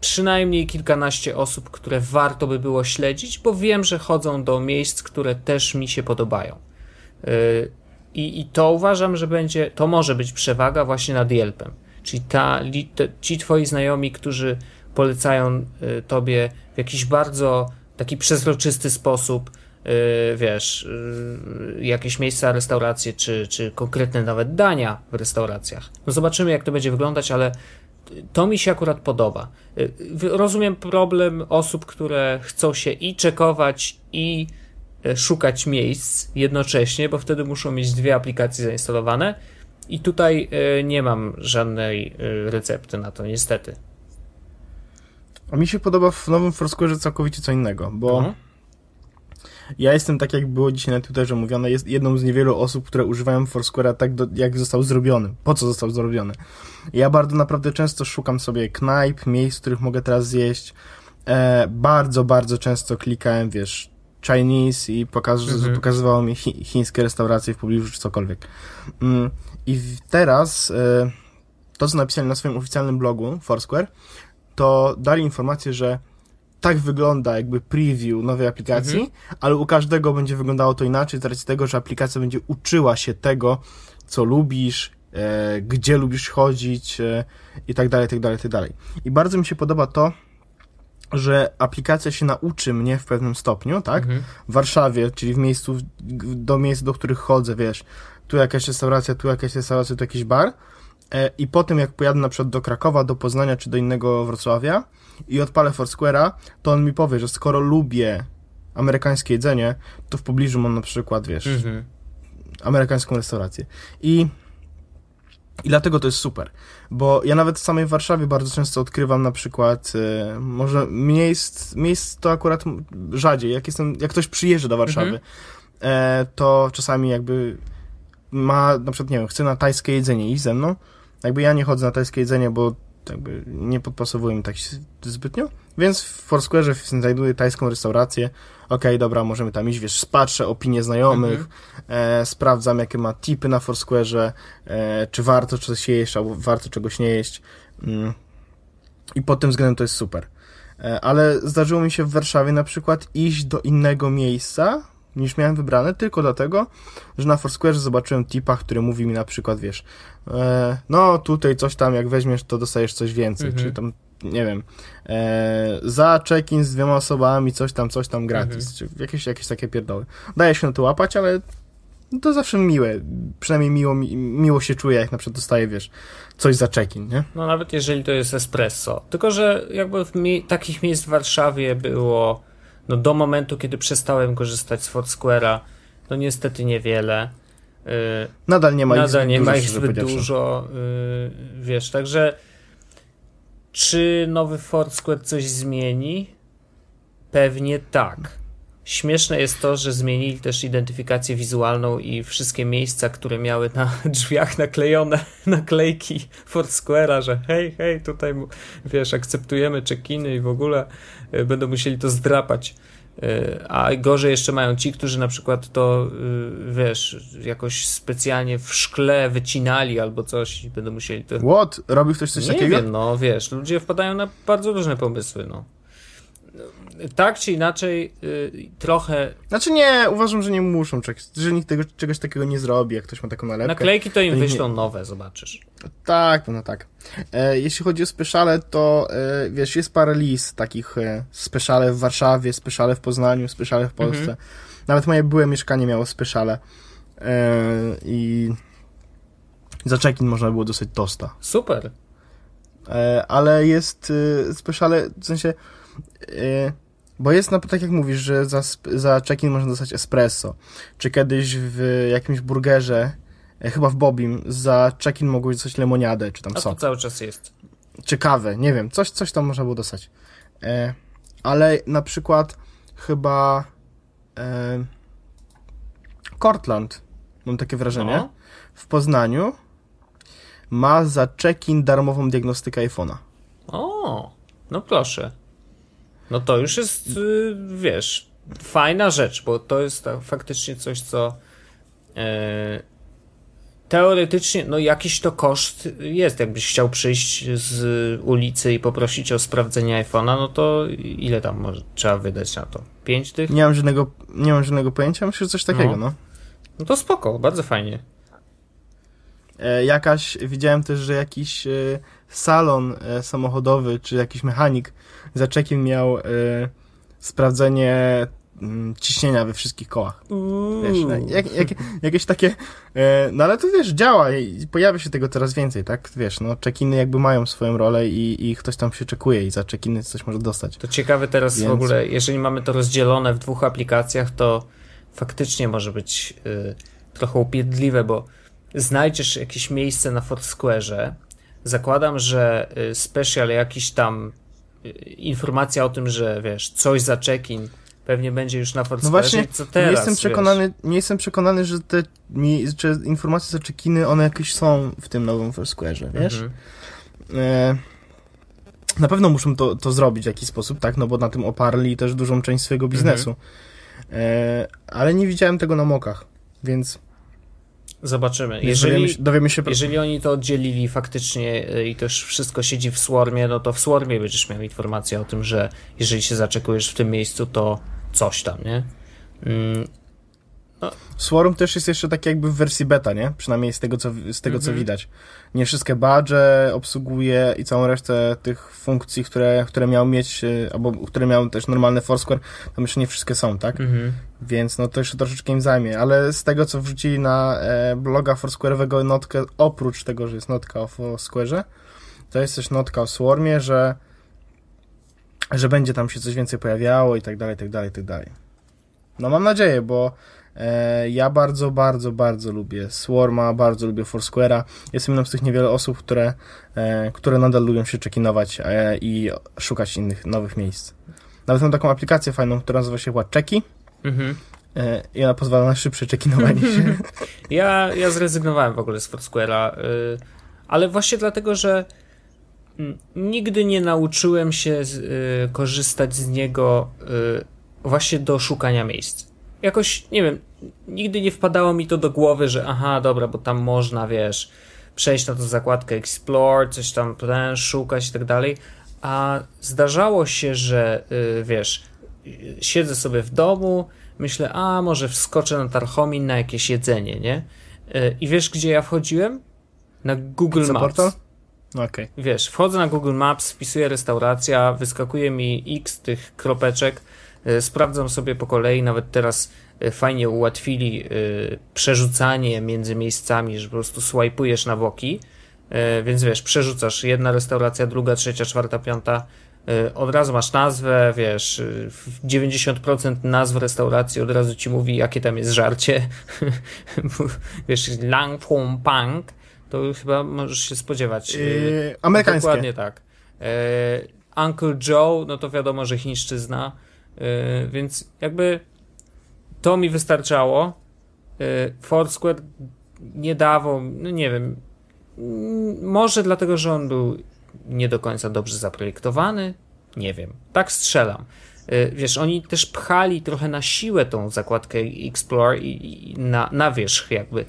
przynajmniej kilkanaście osób, które warto by było śledzić, bo wiem, że chodzą do miejsc, które też mi się podobają. Y, i, I to uważam, że będzie, to może być przewaga właśnie nad Yelpem. Czyli ta, ci twoi znajomi, którzy polecają y, tobie w jakiś bardzo taki przezroczysty sposób, Yy, wiesz, yy, jakieś miejsca, restauracje, czy, czy konkretne nawet dania w restauracjach. No zobaczymy, jak to będzie wyglądać, ale to mi się akurat podoba. Rozumiem problem osób, które chcą się i czekować, i szukać miejsc jednocześnie, bo wtedy muszą mieć dwie aplikacje zainstalowane. I tutaj nie mam żadnej recepty na to, niestety. A mi się podoba w nowym Foursquare całkowicie co innego, bo mhm ja jestem, tak jak było dzisiaj na Twitterze mówione, jest jedną z niewielu osób, które używają Foursquare'a tak, do, jak został zrobiony. Po co został zrobiony? Ja bardzo naprawdę często szukam sobie knajp, miejsc, w których mogę teraz zjeść. E, bardzo, bardzo często klikałem, wiesz, Chinese i pokaz mhm. pokazywało mi chi chińskie restauracje w pobliżu czy cokolwiek. Mm, I teraz e, to, co napisali na swoim oficjalnym blogu Foursquare, to dali informację, że tak wygląda jakby preview nowej aplikacji, mhm. ale u każdego będzie wyglądało to inaczej z racji tego, że aplikacja będzie uczyła się tego, co lubisz, e, gdzie lubisz chodzić e, i tak dalej, tak dalej, tak dalej. I bardzo mi się podoba to, że aplikacja się nauczy mnie w pewnym stopniu, tak? Mhm. W Warszawie, czyli w miejscu, do miejsc, do których chodzę, wiesz, tu jakaś restauracja, tu jakaś restauracja, tu jakiś bar, i po tym jak pojadę na przykład do Krakowa, do Poznania czy do innego Wrocławia i odpalę Foursquare'a, to on mi powie, że skoro lubię amerykańskie jedzenie, to w pobliżu mam na przykład, wiesz, mhm. amerykańską restaurację. I i dlatego to jest super, bo ja nawet w samej Warszawie bardzo często odkrywam na przykład, e, może miejsc, miejsc to akurat rzadziej, jak jestem, jak ktoś przyjeżdża do Warszawy, mhm. e, to czasami jakby ma, na przykład, nie wiem, chce na tajskie jedzenie iść ze mną, jakby ja nie chodzę na tajskie jedzenie, bo jakby nie podpasowuję mi tak zbytnio, więc w Foursquare znajduję tajską restaurację, okej, okay, dobra, możemy tam iść, wiesz, spatrzę opinie znajomych, mhm. e, sprawdzam, jakie ma tipy na Foursquare, e, czy warto coś jeść, albo warto czegoś nie jeść mm. i pod tym względem to jest super. E, ale zdarzyło mi się w Warszawie na przykład iść do innego miejsca, niż miałem wybrane, tylko dlatego, że na Foursquare zobaczyłem tipa, który mówi mi na przykład, wiesz, e, no tutaj coś tam, jak weźmiesz, to dostajesz coś więcej, mhm. czyli tam, nie wiem, e, za check-in z dwiema osobami, coś tam, coś tam gratis, mhm. czy jakieś, jakieś takie pierdoły. Daje się na to łapać, ale to zawsze miłe, przynajmniej miło, miło się czuje, jak na przykład dostaje, wiesz, coś za check-in, nie? No nawet jeżeli to jest espresso. Tylko, że jakby w mi takich miejsc w Warszawie było no do momentu, kiedy przestałem korzystać z Foursquare'a, no niestety niewiele. Yy, nadal nie ma nadal ich zbyt, nie dużo, ma ich zbyt dużo, yy, wiesz, także czy nowy Foursquare coś zmieni? Pewnie tak. Śmieszne jest to, że zmienili też identyfikację wizualną i wszystkie miejsca, które miały na drzwiach naklejone naklejki Foursquare'a, że hej, hej, tutaj wiesz, akceptujemy check-iny i w ogóle y, będą musieli to zdrapać. A gorzej jeszcze mają ci, którzy na przykład to, y, wiesz, jakoś specjalnie w szkle wycinali albo coś i będą musieli to... What? Robił ktoś coś Nie takiego? wiem, no wiesz, ludzie wpadają na bardzo różne pomysły, no tak czy inaczej, y, trochę. Znaczy nie, uważam, że nie muszą, że nikt tego, czegoś takiego nie zrobi, jak ktoś ma taką nalepkę. Naklejki to im to wyślą nie... nowe, zobaczysz. Tak, no tak. E, jeśli chodzi o speciale, to e, wiesz, jest parę list takich e, speciale w Warszawie, speciale w Poznaniu, speciale w Polsce. Mhm. Nawet moje byłe mieszkanie miało speciale. E, I za check-in można było dostać tosta. Super. E, ale jest e, speciale, w sensie bo jest, no, tak jak mówisz, że za, za check-in można dostać espresso. Czy kiedyś w jakimś burgerze, e, chyba w Bobim, za check-in mogłeś dostać lemoniadę, czy tam A sok. to cały czas jest. Czy kawę, nie wiem, coś, coś tam można było dostać. E, ale na przykład chyba e, Cortland, mam takie wrażenie, no. w Poznaniu ma za check-in darmową diagnostykę iPhone'a. O, no proszę. No to już jest, y, wiesz, fajna rzecz, bo to jest faktycznie coś, co e, teoretycznie, no jakiś to koszt jest. Jakbyś chciał przyjść z ulicy i poprosić o sprawdzenie iPhone'a, no to ile tam może trzeba wydać na to? Pięć tych? Nie mam żadnego, nie mam żadnego pojęcia, myślę, że coś takiego, no. No, no to spoko, bardzo fajnie. E, jakaś, widziałem też, że jakiś e, salon e, samochodowy, czy jakiś mechanik za czekiem miał sprawdzenie mm, ciśnienia we wszystkich kołach. Wiesz, jak, jak, jakieś takie, no ale to wiesz, działa i pojawia się tego coraz więcej, tak? Wiesz, no czekiny jakby mają swoją rolę i, i ktoś tam się czekuje i za czekiny coś może dostać. To ciekawe teraz Więc... w ogóle, jeżeli mamy to rozdzielone w dwóch aplikacjach, to faktycznie może być y, trochę upierdliwe, bo znajdziesz jakieś miejsce na Foursquare'ze, zakładam, że y, special jakiś tam y, informacja o tym, że wiesz, coś za check-in pewnie będzie już na Foursquare'ze, no właśnie, co teraz, nie jestem przekonany, nie jestem przekonany, że te że informacje za check-iny, one jakieś są w tym nowym Foursquare'ze, wiesz? Mhm. E, na pewno muszą to, to zrobić w jakiś sposób, tak? No bo na tym oparli też dużą część swojego biznesu. Mhm. E, ale nie widziałem tego na mokach, więc Zobaczymy. Jeżeli, dowiemy się, dowiemy się... jeżeli oni to oddzielili faktycznie y, i też wszystko siedzi w Swarmie, no to w Swarmie będziesz miał informację o tym, że jeżeli się zaczekujesz w tym miejscu, to coś tam, nie? Swarm też jest jeszcze tak jakby w wersji beta, nie? Przynajmniej z tego, co, z tego, co mhm. widać. Nie wszystkie badge obsługuje i całą resztę tych funkcji, które, które miał mieć, y, albo które miał też normalny Foursquare, tam jeszcze nie wszystkie są, tak? Mhm. Więc no to jeszcze troszeczkę im zajmie, ale z tego, co wrzucili na e, bloga Foursquare'owego notkę, oprócz tego, że jest notka o Foursquare'ze, to jest też notka o Swarmie, że że będzie tam się coś więcej pojawiało i tak dalej, i tak dalej, i tak dalej. No mam nadzieję, bo ja bardzo, bardzo, bardzo lubię Swarma, bardzo lubię Foursquare'a. Jestem jedną z tych niewiele osób, które, e, które nadal lubią się czekinować e, i szukać innych, nowych miejsc. Nawet mam taką aplikację fajną, która nazywa się chyba Czeki. Mhm. E, I ona pozwala na szybsze czekinowanie się. ja, ja zrezygnowałem w ogóle z Foursquare'a, ale właśnie dlatego, że nigdy nie nauczyłem się korzystać z niego właśnie do szukania miejsc. Jakoś, nie wiem, nigdy nie wpadało mi to do głowy, że aha, dobra, bo tam można, wiesz, przejść na tą zakładkę Explore, coś tam ten, szukać i tak dalej, a zdarzało się, że wiesz, siedzę sobie w domu, myślę, a może wskoczę na Tarchomin na jakieś jedzenie, nie? E, I wiesz, gdzie ja wchodziłem? Na Google Maps. No, okay. Wiesz, wchodzę na Google Maps, wpisuję restauracja, wyskakuje mi x tych kropeczek, sprawdzam sobie po kolei, nawet teraz e, fajnie ułatwili przerzucanie między miejscami, że po prostu swajpujesz na boki, więc wiesz, przerzucasz jedna restauracja, druga, trzecia, czwarta, piąta, od razu masz nazwę, wiesz, 90% y, nazw restauracji od razu ci mówi, jakie tam jest żarcie. wiesz, Lang Fong Pang, to chyba możesz się spodziewać. Yy, amerykańskie. Dokładnie tak. Uncle Joe, no to wiadomo, że chińszczyzna. Więc jakby to mi wystarczało. Foursquare nie dawał, no nie wiem, może dlatego, że on był nie do końca dobrze zaprojektowany, nie wiem, tak strzelam. Wiesz, oni też pchali trochę na siłę tą zakładkę Explore i, i na, na wierzch jakby.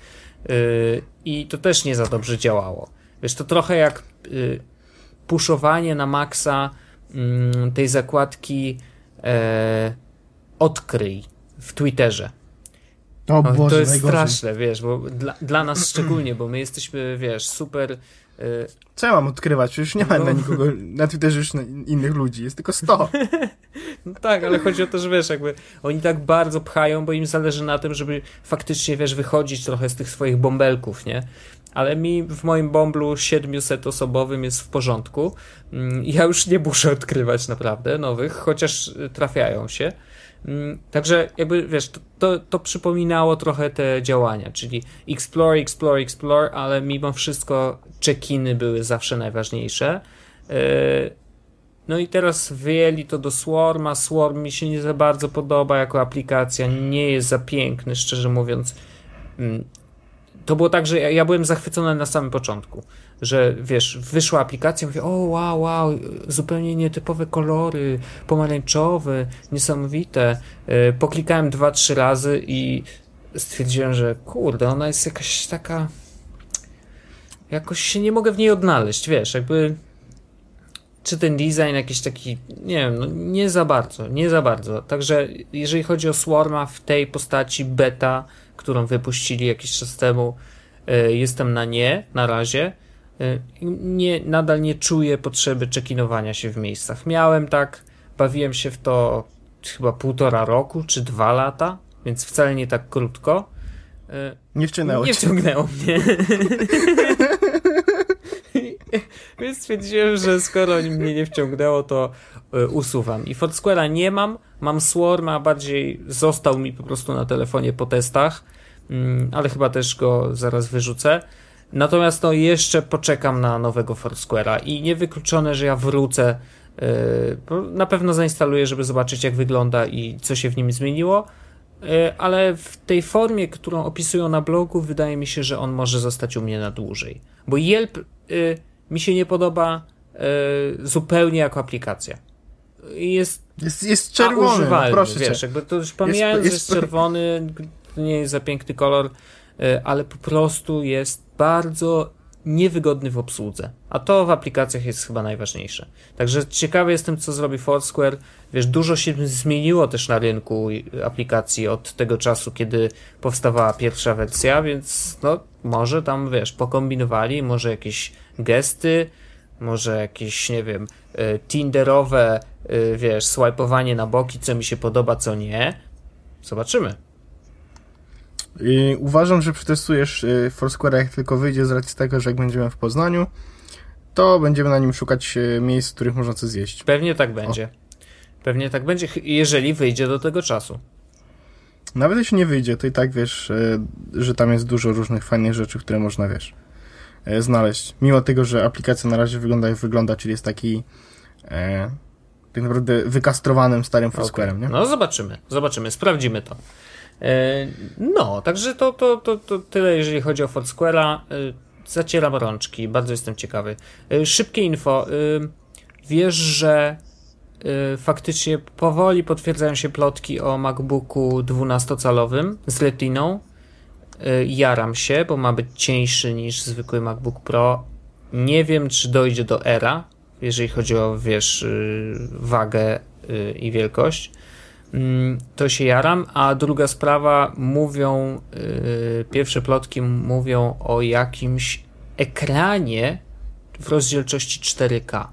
I to też nie za dobrze działało. Wiesz, to trochę jak puszowanie na maksa mm, tej zakładki e, odkryj w Twitterze. O, o Boże, to jest najgorzej. straszne, wiesz, bo dla, dla nas szczególnie, bo my jesteśmy, wiesz, super. E, Co ja mam odkrywać? Przecież nie ma No. na nikogo, na Twitterze już innych ludzi, jest tylko 100. no tak, ale chodzi o to, że wiesz, jakby oni tak bardzo pchają, bo im zależy na tym, żeby faktycznie, wiesz, wychodzić trochę z tych swoich bąbelków, nie? Ale mi w moim bomblu 700-osobowym jest w porządku. Mm, Ja już nie muszę odkrywać naprawdę nowych, chociaż trafiają się. Mm, Także jakby wiesz, to, to, to przypominało trochę te działania, czyli explore, explore, explore, ale mimo wszystko check-iny były zawsze najważniejsze. Yy, No i teraz wyjęli to do Swarma. Swarm mi się nie za bardzo podoba jako aplikacja, nie jest za piękny, szczerze mówiąc. To było tak, że ja, ja byłem zachwycony na samym początku, że wiesz, wyszła aplikacja, mówię, o wow, wow, zupełnie nietypowe kolory, pomarańczowe, niesamowite. Yy, Poklikałem dwa, trzy razy i stwierdziłem, że kurde, ona jest jakaś taka jakoś się nie mogę w niej odnaleźć, wiesz, jakby czy ten design jakiś taki, nie wiem, no nie za bardzo, nie za bardzo. Także jeżeli chodzi o Swarma w tej postaci beta, którą wypuścili jakiś czas temu, y, jestem na nie na razie. Y, Nie, nadal nie czuję potrzeby czekinowania się w miejscach. Miałem tak, bawiłem się w to chyba półtora roku czy dwa lata, więc wcale nie tak krótko. Y, Nie wciągnęło nie wciągnęło mnie. Więc stwierdziłem, że skoro mnie nie wciągnęło, to usuwam. I Foursquare'a nie mam, mam Swarma, bardziej został mi po prostu na telefonie po testach, mm, ale chyba też go zaraz wyrzucę. Natomiast no jeszcze poczekam na nowego Foursquare'a i niewykluczone, że ja wrócę. y, Na pewno zainstaluję, żeby zobaczyć jak wygląda i co się w nim zmieniło. Y, ale w tej formie, którą opisują na blogu, wydaje mi się, że on może zostać u mnie na dłużej. Bo Yelp y, mi się nie podoba zupełnie jako aplikacja. Jest Jest, jest czerwony, no, proszę wiesz, cię. jakby to już pomijając, jest- że jest czerwony, to nie jest za piękny kolor, y, ale po prostu jest bardzo niewygodny w obsłudze. A to w aplikacjach jest chyba najważniejsze. Także ciekawy jestem, co zrobi Foursquare. Wiesz, dużo się zmieniło też na rynku aplikacji od tego czasu, kiedy powstawała pierwsza wersja, więc no, może tam, wiesz, pokombinowali, może jakieś gesty, może jakieś, nie wiem, y, tinderowe, y, wiesz, swajpowanie na boki, co mi się podoba, co nie. Zobaczymy. I uważam, że przetestujesz y, Foursquare jak tylko wyjdzie z racji tego, że jak będziemy w Poznaniu, to będziemy na nim szukać miejsc, w których można coś zjeść. Pewnie tak będzie. Pewnie tak będzie, jeżeli wyjdzie do tego czasu. Nawet jeśli nie wyjdzie, to i tak wiesz, że tam jest dużo różnych fajnych rzeczy, które można, wiesz, znaleźć. Mimo tego, że aplikacja na razie wygląda jak wygląda, czyli jest taki e, tak naprawdę wykastrowanym starym Foursquare'em, nie? No zobaczymy, zobaczymy, sprawdzimy to. E, No, także to, to, to, to tyle, jeżeli chodzi o Foursquare'a. E, Zacieram rączki, bardzo jestem ciekawy. E, Szybkie info. e, Wiesz, że e, faktycznie powoli potwierdzają się plotki o MacBooku 12-calowym z Retiną. E, Jaram się, bo ma być cieńszy niż zwykły MacBook Pro. Nie wiem, czy dojdzie do Era, jeżeli chodzi o, wiesz, y, wagę y, i wielkość. Mm, To się jaram, a druga sprawa, mówią, y, pierwsze plotki mówią o jakimś ekranie w rozdzielczości 4K.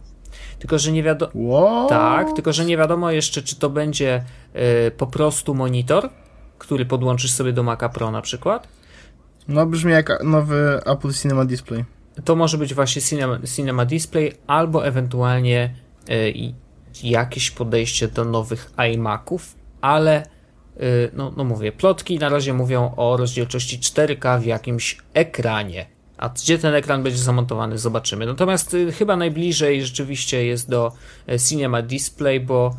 Tylko, że nie wiadomo. Tak, tylko że nie wiadomo jeszcze, czy to będzie y, po prostu monitor, który podłączysz sobie do Maca Pro na przykład. No brzmi jak nowy Apple Cinema Display. To może być właśnie Cinema, cinema Display albo ewentualnie y, jakieś podejście do nowych iMaców, ale y, no, no mówię, plotki na razie mówią o rozdzielczości 4K w jakimś ekranie. A gdzie ten ekran będzie zamontowany, zobaczymy. Natomiast y, chyba najbliżej rzeczywiście jest do Cinema Display, bo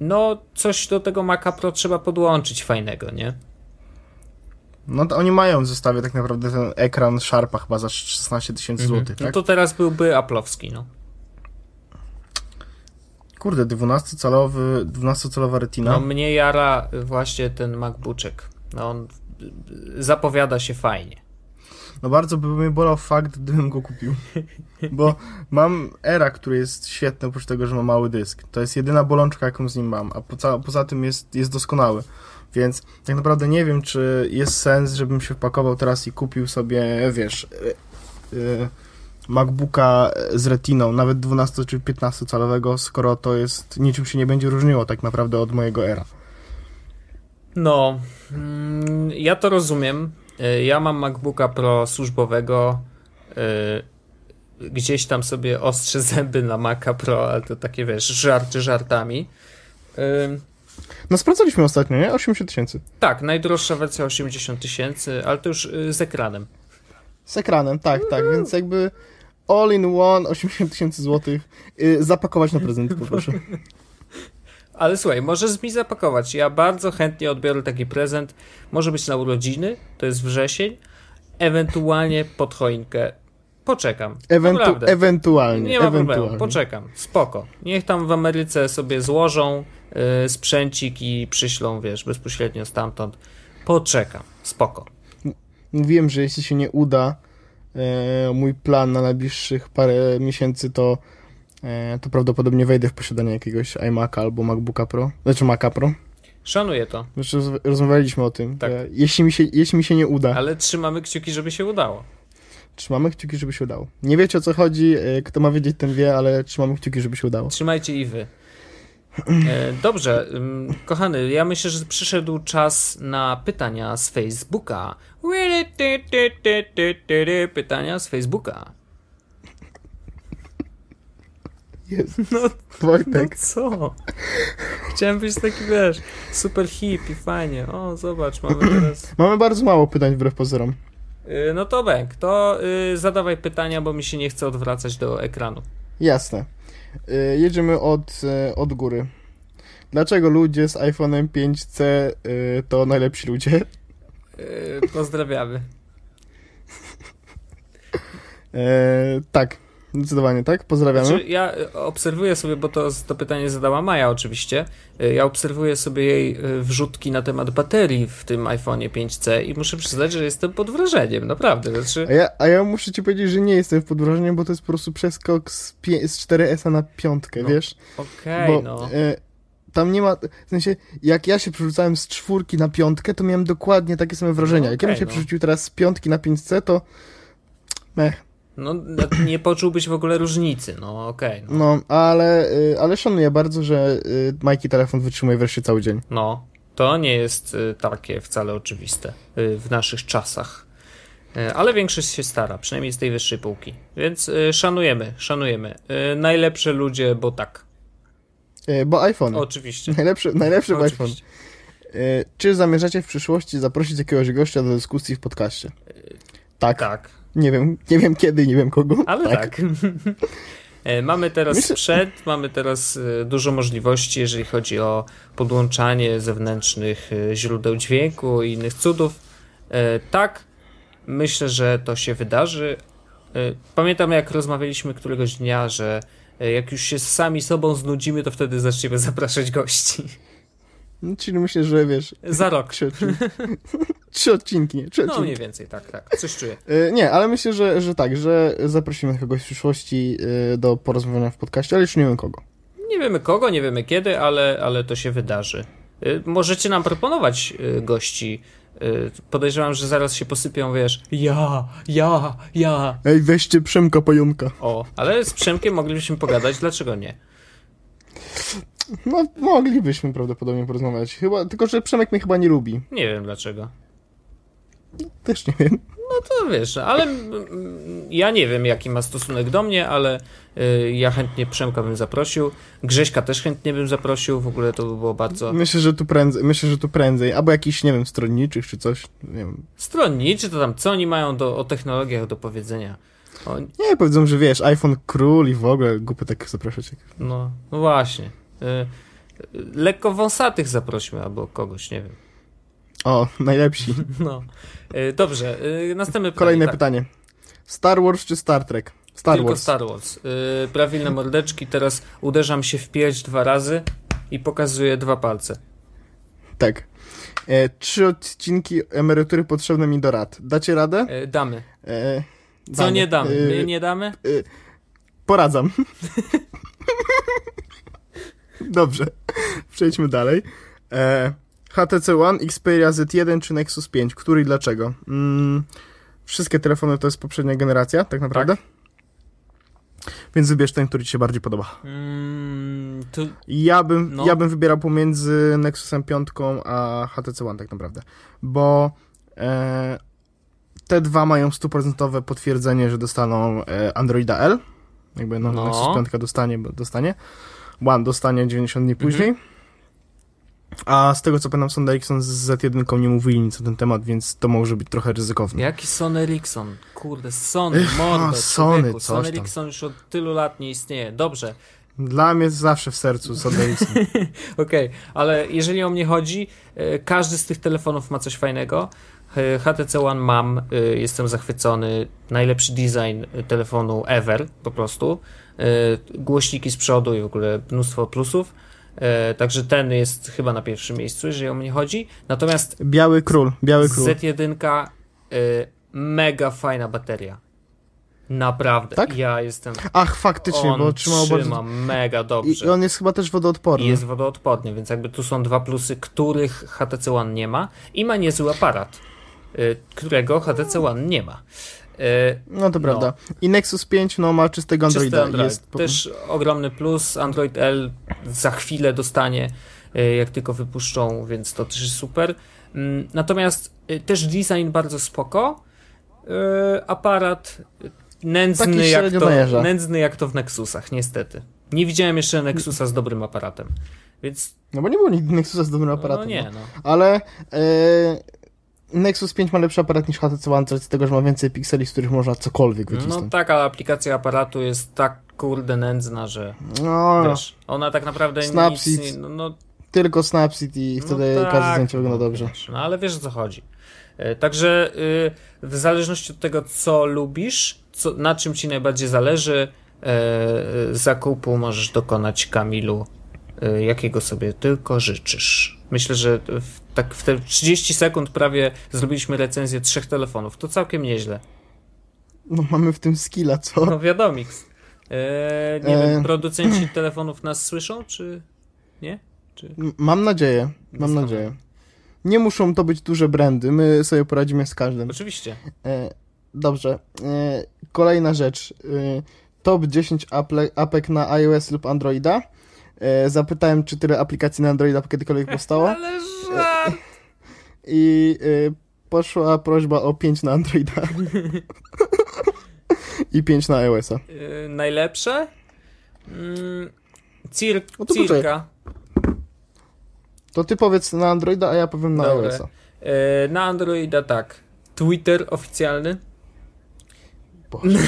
no coś do tego Maca Pro trzeba podłączyć fajnego, nie? No to oni mają w zestawie tak naprawdę ten ekran Sharpa chyba za 16 tysięcy Mhm. złotych, No tak? to teraz byłby Apple'owski, no. Kurde, 12-calowy, 12-calowa retina. No mnie jara właśnie ten MacBookek. No on y, zapowiada się fajnie. No bardzo by mnie bolał fakt, gdybym go kupił. Bo mam Era, który jest świetny, oprócz tego, że ma mały dysk. To jest jedyna bolączka, jaką z nim mam, a poza, poza tym jest, jest doskonały. Więc tak naprawdę nie wiem, czy jest sens, żebym się wpakował teraz i kupił sobie, wiesz, y, y, MacBooka z retiną, nawet 12 czy 15 calowego, skoro to jest, niczym się nie będzie różniło tak naprawdę od mojego Era. No, mm, ja to rozumiem. Y, Ja mam MacBooka Pro służbowego. y, Gdzieś tam sobie ostrzę zęby na Maca Pro, ale to takie wiesz, żarty żartami. Y, No sprawdzaliśmy ostatnio, nie? 80 tysięcy. Tak, najdroższa wersja 80 tysięcy, ale to już z ekranem. Z ekranem, tak, tak, więc jakby all in one, 80 tysięcy złotych, zapakować na prezent, poproszę. Ale słuchaj, możesz mi zapakować. Ja bardzo chętnie odbiorę taki prezent. Może być na urodziny, to jest wrzesień. Ewentualnie pod choinkę. Poczekam. Ewentu ewentualnie, Nie ma ewentualnie. problemu, poczekam. Spoko. Niech tam w Ameryce sobie złożą y, sprzęcik i przyślą, wiesz, bezpośrednio stamtąd. Poczekam. Spoko. Mówiłem, że jeśli się nie uda e, mój plan na najbliższych parę miesięcy, to, to prawdopodobnie wejdę w posiadanie jakiegoś iMac'a albo MacBooka Pro, znaczy Maca Pro. Szanuję to, roz rozmawialiśmy o tym, Tak. jeśli mi, się, jeśli mi się nie uda, ale trzymamy kciuki, żeby się udało. trzymamy kciuki, żeby się udało. Nie wiecie o co chodzi, e, kto ma wiedzieć, ten wie, ale trzymamy kciuki, żeby się udało. Trzymajcie i wy. E, Dobrze, kochany, ja myślę, że przyszedł czas na pytania z Facebooka. Pytania z Facebooka. Jest. No, no Wojtek, co? Chciałem być taki, wiesz, super hip i fajnie. O, zobacz, mamy teraz... mamy bardzo mało pytań wbrew pozorom. Y, No to Bęk, to y, zadawaj pytania, bo mi się nie chce odwracać do ekranu. Jasne. Y, jedziemy od, y, od góry. Dlaczego ludzie z iPhone'em 5C y, to najlepsi ludzie? Pozdrawiamy. E, tak, zdecydowanie tak. Pozdrawiamy. Znaczy, ja y, obserwuję sobie, bo to, to pytanie zadała Maja oczywiście. Y, Ja obserwuję sobie jej y, wrzutki na temat baterii w tym iPhone'ie 5C i muszę przyznać, że jestem pod wrażeniem, naprawdę. Znaczy, A ja, a ja muszę ci powiedzieć, że nie jestem pod wrażeniem, bo to jest po prostu przeskok z, z 4S na piątkę, No, wiesz? okej, bo no. e, tam nie ma, w sensie, jak ja się przerzucałem z czwórki na piątkę, to miałem dokładnie takie same wrażenia. No jak ja bym się no. przerzucił teraz z piątki na 5C, to mech. No, nie poczułbyś w ogóle różnicy, no okej. no. No, ale, y, ale szanuję bardzo, że y, Majki telefon wytrzymuje wreszcie cały dzień. No, to nie jest y, takie wcale oczywiste w naszych czasach. Ale większość się stara, przynajmniej z tej wyższej półki. Więc szanujemy, szanujemy. Najlepsze ludzie, bo tak. Bo iPhone. Oczywiście. Najlepszy, najlepszy iPhone. Oczywiście. E, Czy zamierzacie w przyszłości zaprosić jakiegoś gościa do dyskusji w podcaście? Tak. Tak, Nie wiem, nie wiem kiedy, nie wiem kogo. ale tak. E, Mamy teraz Myślę- sprzęt, mamy teraz e, dużo możliwości, jeżeli chodzi o podłączanie zewnętrznych e, źródeł dźwięku i innych cudów. Tak, myślę, że to się wydarzy. Pamiętam, jak rozmawialiśmy któregoś dnia, że jak już się sami sobą znudzimy, to wtedy zaczniemy zapraszać gości. No, Czyli myślę, że wiesz, Za rok. odcinki. Trzy odcinki, nie? Trzy No odcinki. mniej więcej, tak, tak. Coś czuję. E, Nie, ale myślę, że, że tak, że zaprosimy kogoś w przyszłości e, do porozmawiania w podcaście, ale już nie wiem kogo. Nie wiemy kogo, nie wiemy kiedy, ale, ale to się wydarzy. Y, Możecie nam proponować y, gości. Y, Podejrzewam, że zaraz się posypią, wiesz, ja, ja, ja. Ej, weźcie Przemka Pająka. O, ale z Przemkiem moglibyśmy pogadać, dlaczego nie? No, moglibyśmy prawdopodobnie porozmawiać. Chyba, tylko, że Przemek mnie chyba nie lubi. Nie wiem dlaczego. Też nie wiem. No to wiesz, ale ja nie wiem, jaki ma stosunek do mnie, ale y, ja chętnie Przemka bym zaprosił. Grześka też chętnie bym zaprosił, w ogóle to by było bardzo Myślę, że tu prędzej, myślę, że tu prędzej. Albo jakiś, nie wiem, stronniczych czy coś. Nie wiem. stronniczy, to tam co oni mają do, o technologiach do powiedzenia. O, Nie, powiedzą, że wiesz, iPhone król i w ogóle głupio tak zapraszać. No, no właśnie. Y, lekko wąsatych zaprośmy albo kogoś, nie wiem. O, najlepsi. No. Y, Dobrze, y, następne pytanie. Kolejne tak. pytanie. Star Wars czy Star Trek? Star Tylko Wars. Star Wars. Y, Prawilne mordeczki, teraz uderzam się w pierś dwa razy i pokazuję dwa palce. Tak. E, trzy odcinki emerytury potrzebne mi do rad. Dacie radę? Y, Damy. E, Co damy. nie damy? E, My nie damy? Poradzam. Dobrze. Przejdźmy dalej. E, HTC One, Xperia Z1 czy Nexus 5? Który i dlaczego? Mm, wszystkie telefony to jest poprzednia generacja, tak naprawdę. Więc wybierz ten, który ci się bardziej podoba. Mm, tu, Ja bym, No. ja bym wybierał pomiędzy Nexusem 5 a HTC One tak naprawdę, bo e, te dwa mają stuprocentowe potwierdzenie, że dostaną e, Androida L, jakby no, No. Nexus 5 dostanie, bo dostanie, One dostanie 90 dni Mhm. A z tego co pamiętam Sony Ericsson z Z1 nie mówili nic na ten temat, więc to może być trochę ryzykowne. jaki Sony Ericsson? Kurde, Sony, a, Sony, coś Sony tam. Ericsson już od tylu lat nie istnieje. Dobrze, Dla mnie zawsze w sercu Sony Ericsson. Okej, ale jeżeli o mnie chodzi, e, każdy z tych telefonów ma coś fajnego. E, HTC One mam, e, jestem zachwycony. Najlepszy design telefonu ever, po prostu. Głośniki z przodu i w ogóle mnóstwo plusów. E, Także ten jest chyba na pierwszym miejscu, jeżeli o mnie chodzi. Natomiast Biały król, biały król. Z1 e, mega fajna bateria. Naprawdę. Tak? Ja jestem. Ach, faktycznie, On bo trzymał bardzo... trzyma mega I, dobrze. I on jest chyba też wodoodporny. I jest wodoodporny, więc jakby tu są dwa plusy, których HTC One nie ma i ma niezły aparat, y, którego HTC One nie ma. Y, No to prawda. I Nexus 5 no, ma czystego Androida. Czysty Android. Jest Też ogromny plus. Android L za chwilę dostanie, y, jak tylko wypuszczą, więc to też jest super. Mm, Natomiast y, też design bardzo spoko. Aparat nędzny jak, to, nędzny jak to w Nexusach, niestety. Nie widziałem jeszcze Nexusa z dobrym aparatem. Więc No bo nie było nigdy Nexusa z dobrym aparatem. no nie, no. no. Ale e, Nexus 5 ma lepszy aparat niż HTC One, z tego, że ma więcej pikseli, z których można cokolwiek No wycisnąć. tak, ale aplikacja aparatu jest tak kurde nędzna, że No, wiesz, ona tak naprawdę Snapseed. nic... nie- No, no, tylko Snapseed i wtedy no tak, każde zdjęcie wygląda no dobrze. Wiesz, no ale wiesz o co chodzi. E, Także y, w zależności od tego, co lubisz, co, na czym ci najbardziej zależy, e, zakupu możesz dokonać Kamilu, e, jakiego sobie tylko życzysz. Myślę, że w, tak w te 30 sekund prawie zrobiliśmy recenzję trzech telefonów. To całkiem nieźle. No mamy w tym skilla, co? No wiadomix. E, nie E. wiem, producenci telefonów nas słyszą, czy nie? Czy... Mam nadzieję, mam nadzieję. Nie muszą to być duże brandy, my sobie poradzimy z każdym. Oczywiście. E, dobrze. E, kolejna rzecz. E, top 10 aple, apek na iOS lub Androida. E, zapytałem, czy tyle aplikacji na Androida kiedykolwiek powstało. Ale żart! I e, poszła prośba o 5 na Androida. I 5 na iOS-a. Y, najlepsze? Mm, cir No to cirka. To ty powiedz na Androida, a ja powiem na Dobra. iOS-a. Y, na Androida tak. Twitter oficjalny. Boże.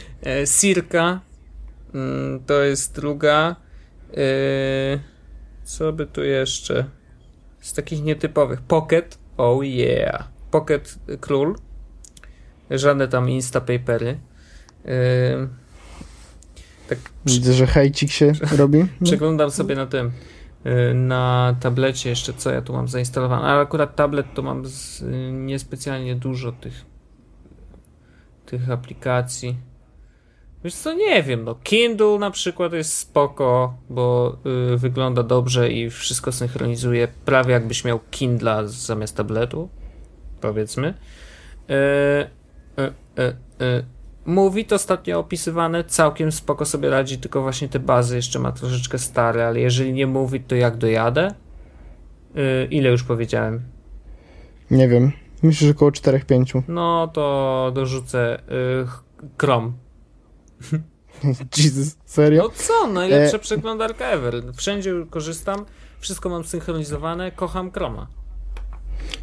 Circa. Mm, to jest druga. E, co by tu jeszcze? Z takich nietypowych. Pocket. Oh yeah. Pocket Król. Żadne tam Instapapery. E, tak Widzę, że hejcik się robi. Przeglądam sobie na tym, y, na tablecie jeszcze, co ja tu mam zainstalowane, ale akurat tablet to mam z, y, niespecjalnie dużo tych tych aplikacji. Wiesz co, nie wiem, no Kindle na przykład jest spoko, bo y, wygląda dobrze i wszystko synchronizuje, prawie jakbyś miał Kindla zamiast tabletu, powiedzmy. Y, y, y, y. Movit ostatnio opisywane, całkiem spoko sobie radzi, tylko właśnie te bazy jeszcze ma troszeczkę stare, ale jeżeli nie Movit, to jak dojadę? Ile już powiedziałem? Nie wiem. Myślę, że około 4-5. No to dorzucę y, Chrome. Jesus, serio? No co, najlepsza E- przeglądarka ever. Wszędzie korzystam, wszystko mam synchronizowane, kocham Chroma.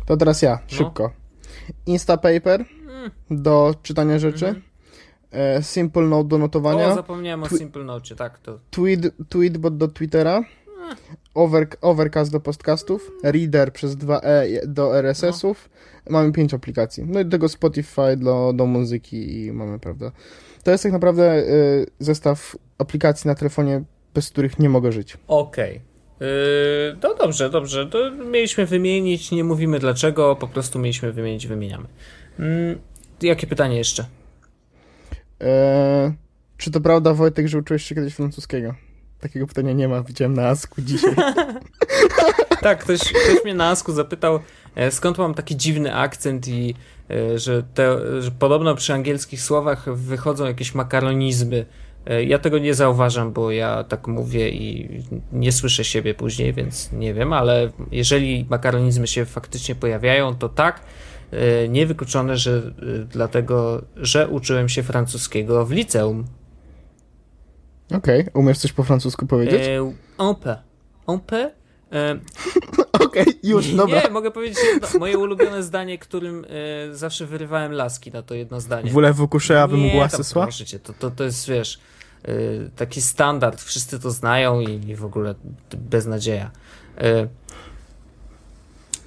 To teraz ja, No. szybko. Instapaper Mm. do czytania rzeczy. Mhm. E, Simple Note do notowania. O, zapomniałem o Twi- Simple Note, tak to. Tweet, Tweetbot do Twittera. over, Overcast do podcastów, Reader przez 2E do RSS-ów. Mamy pięć aplikacji. No i do tego Spotify do, do muzyki i mamy, prawda. To jest tak naprawdę y, zestaw aplikacji na telefonie, bez których nie mogę żyć. Okej. Yy, no dobrze, dobrze. To mieliśmy wymienić, nie mówimy dlaczego, po prostu mieliśmy wymienić, wymieniamy. Mm, jakie pytanie jeszcze? E, czy to prawda, Wojtek, że uczyłeś się kiedyś francuskiego? Takiego pytania nie ma, widziałem na Asku dzisiaj. tak, ktoś, ktoś mnie na Asku zapytał, e, skąd mam taki dziwny akcent i e, że, te, że podobno przy angielskich słowach wychodzą jakieś makaronizmy. E, ja tego nie zauważam, bo ja tak mówię i nie słyszę siebie później, więc nie wiem, ale jeżeli makaronizmy się faktycznie pojawiają, to tak. Niewykluczone, że dlatego, że uczyłem się francuskiego w liceum. Okej, okay. umiesz coś po francusku powiedzieć? On peut. On peut. E, Okej, okay, już, dobra. Nie, mogę powiedzieć jedno, moje ulubione zdanie, którym e, zawsze wyrywałem laski na to jedno zdanie. Voulez-vous coucher avec moi ce soir? To, to, to jest, wiesz, e, taki standard, wszyscy to znają i, i w ogóle beznadzieja. E,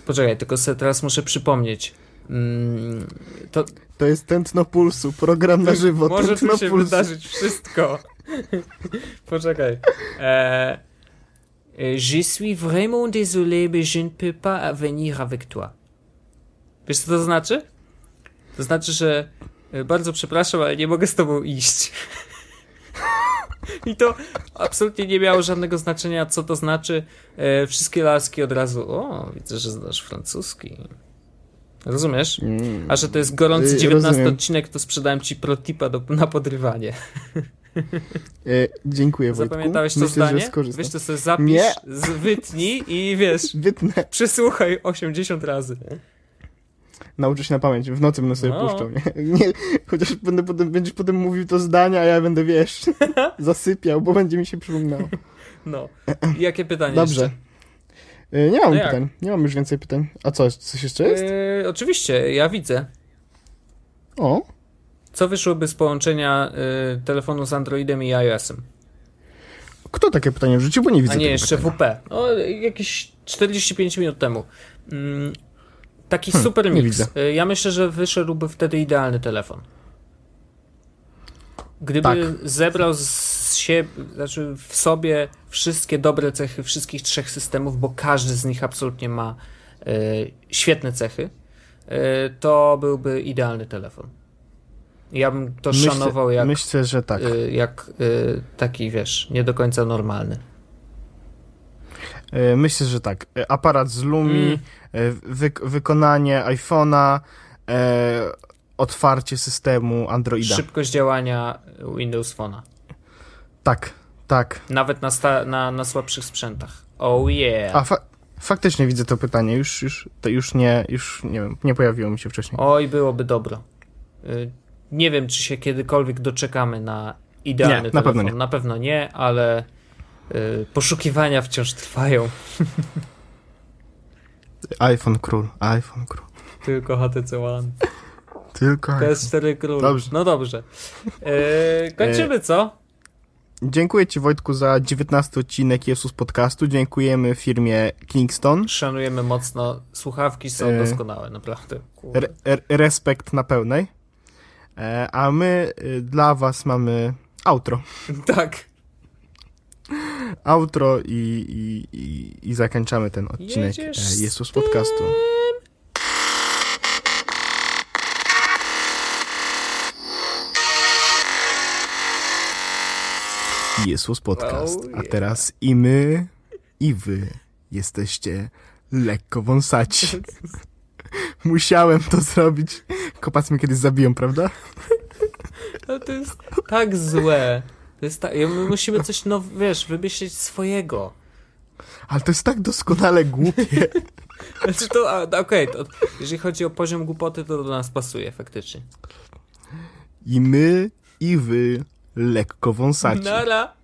poczekaj, tylko sobie teraz muszę przypomnieć. Mm, to, to jest tętno pulsu, program na żywo. Może tu się pulsu. wydarzyć wszystko. Poczekaj. E, je suis vraiment désolé, mais je ne peux pas venir avec toi. Wiesz, co to znaczy? To znaczy, że e, bardzo przepraszam, ale nie mogę z tobą iść. I to absolutnie nie miało żadnego znaczenia, co to znaczy. E, wszystkie laski od razu, o, widzę, że znasz francuski. Rozumiesz? Mm. A że to jest gorący 19 Rozumiem. odcinek, to sprzedałem ci protipa do, na podrywanie. E, dziękuję, Wojtku. Zapamiętałeś to Myślę, zdanie? Wiesz, to sobie zapisz, Nie. wytnij i wiesz, Wytnę. przysłuchaj 80 razy. Nauczę się na pamięć. W nocy będę sobie no. puszczał. Nie? nie? chociaż będę potem, będziesz potem mówił to zdanie, a ja będę, wiesz, zasypiał, bo będzie mi się przypominało. No. I jakie pytanie Dobrze. Jeszcze? E, nie mam no pytań. Nie mam już więcej pytań. A co, coś jeszcze jest? Yy, oczywiście, ja widzę. O. Co wyszłoby z połączenia y, telefonu z Androidem i iOS-em? Kto takie pytanie wrzucił, bo nie widzę A nie, jeszcze pytania. WP. No, jakieś 45 minut temu. Mm, taki hmm, super mix. Y, ja myślę, że wyszedłby wtedy idealny telefon. Gdyby tak. zebrał z siebie, znaczy w sobie wszystkie dobre cechy wszystkich trzech systemów, bo każdy z nich absolutnie ma y, świetne cechy, y, to byłby idealny telefon. Ja bym to myślę, szanował jak. Myślę, że tak. Y, jak y, taki, wiesz, nie do końca normalny. Y, myślę, że tak. Aparat z Lumi, mm. wy wykonanie iPhone'a, otwarcie systemu Androida. Szybkość działania Windows Phone'a. Tak, tak. Nawet na, na, na słabszych sprzętach. Oh yeah. A fa faktycznie widzę to pytanie. Już, już, to już nie, już nie wiem, nie pojawiło mi się wcześniej. Oj, byłoby dobro. Nie wiem, czy się kiedykolwiek doczekamy na idealny nie, telefon. Na pewno nie. Na pewno nie, ale y, poszukiwania wciąż trwają. iPhone król, iPhone król. Tylko HTC One. Tylko PS4 król. Dobrze. No dobrze. E, kończymy, e, co? Dziękuję Ci Wojtku za 19 odcinek Jesus Podcastu. Dziękujemy firmie Kingston. Szanujemy mocno. Słuchawki są e, doskonałe, naprawdę. Re, respekt na pełnej. E, a my y, dla was mamy outro. Tak. Outro i, i, i, i zakończamy ten odcinek Jedziesz e, Jezus Podcastu. Jezus Podcast. Oh, yeah. A teraz i my, i wy jesteście lekko wąsaci. Musiałem to zrobić. Kopac mnie kiedyś zabiją, prawda? No to jest tak złe. To jest tak, my musimy coś, no wiesz, wymyślić swojego. Ale to jest tak doskonale głupie. Znaczy to, okej, okay, jeżeli chodzi o poziom głupoty, to do nas pasuje faktycznie. I my, i wy lekko wąsaci. Nara.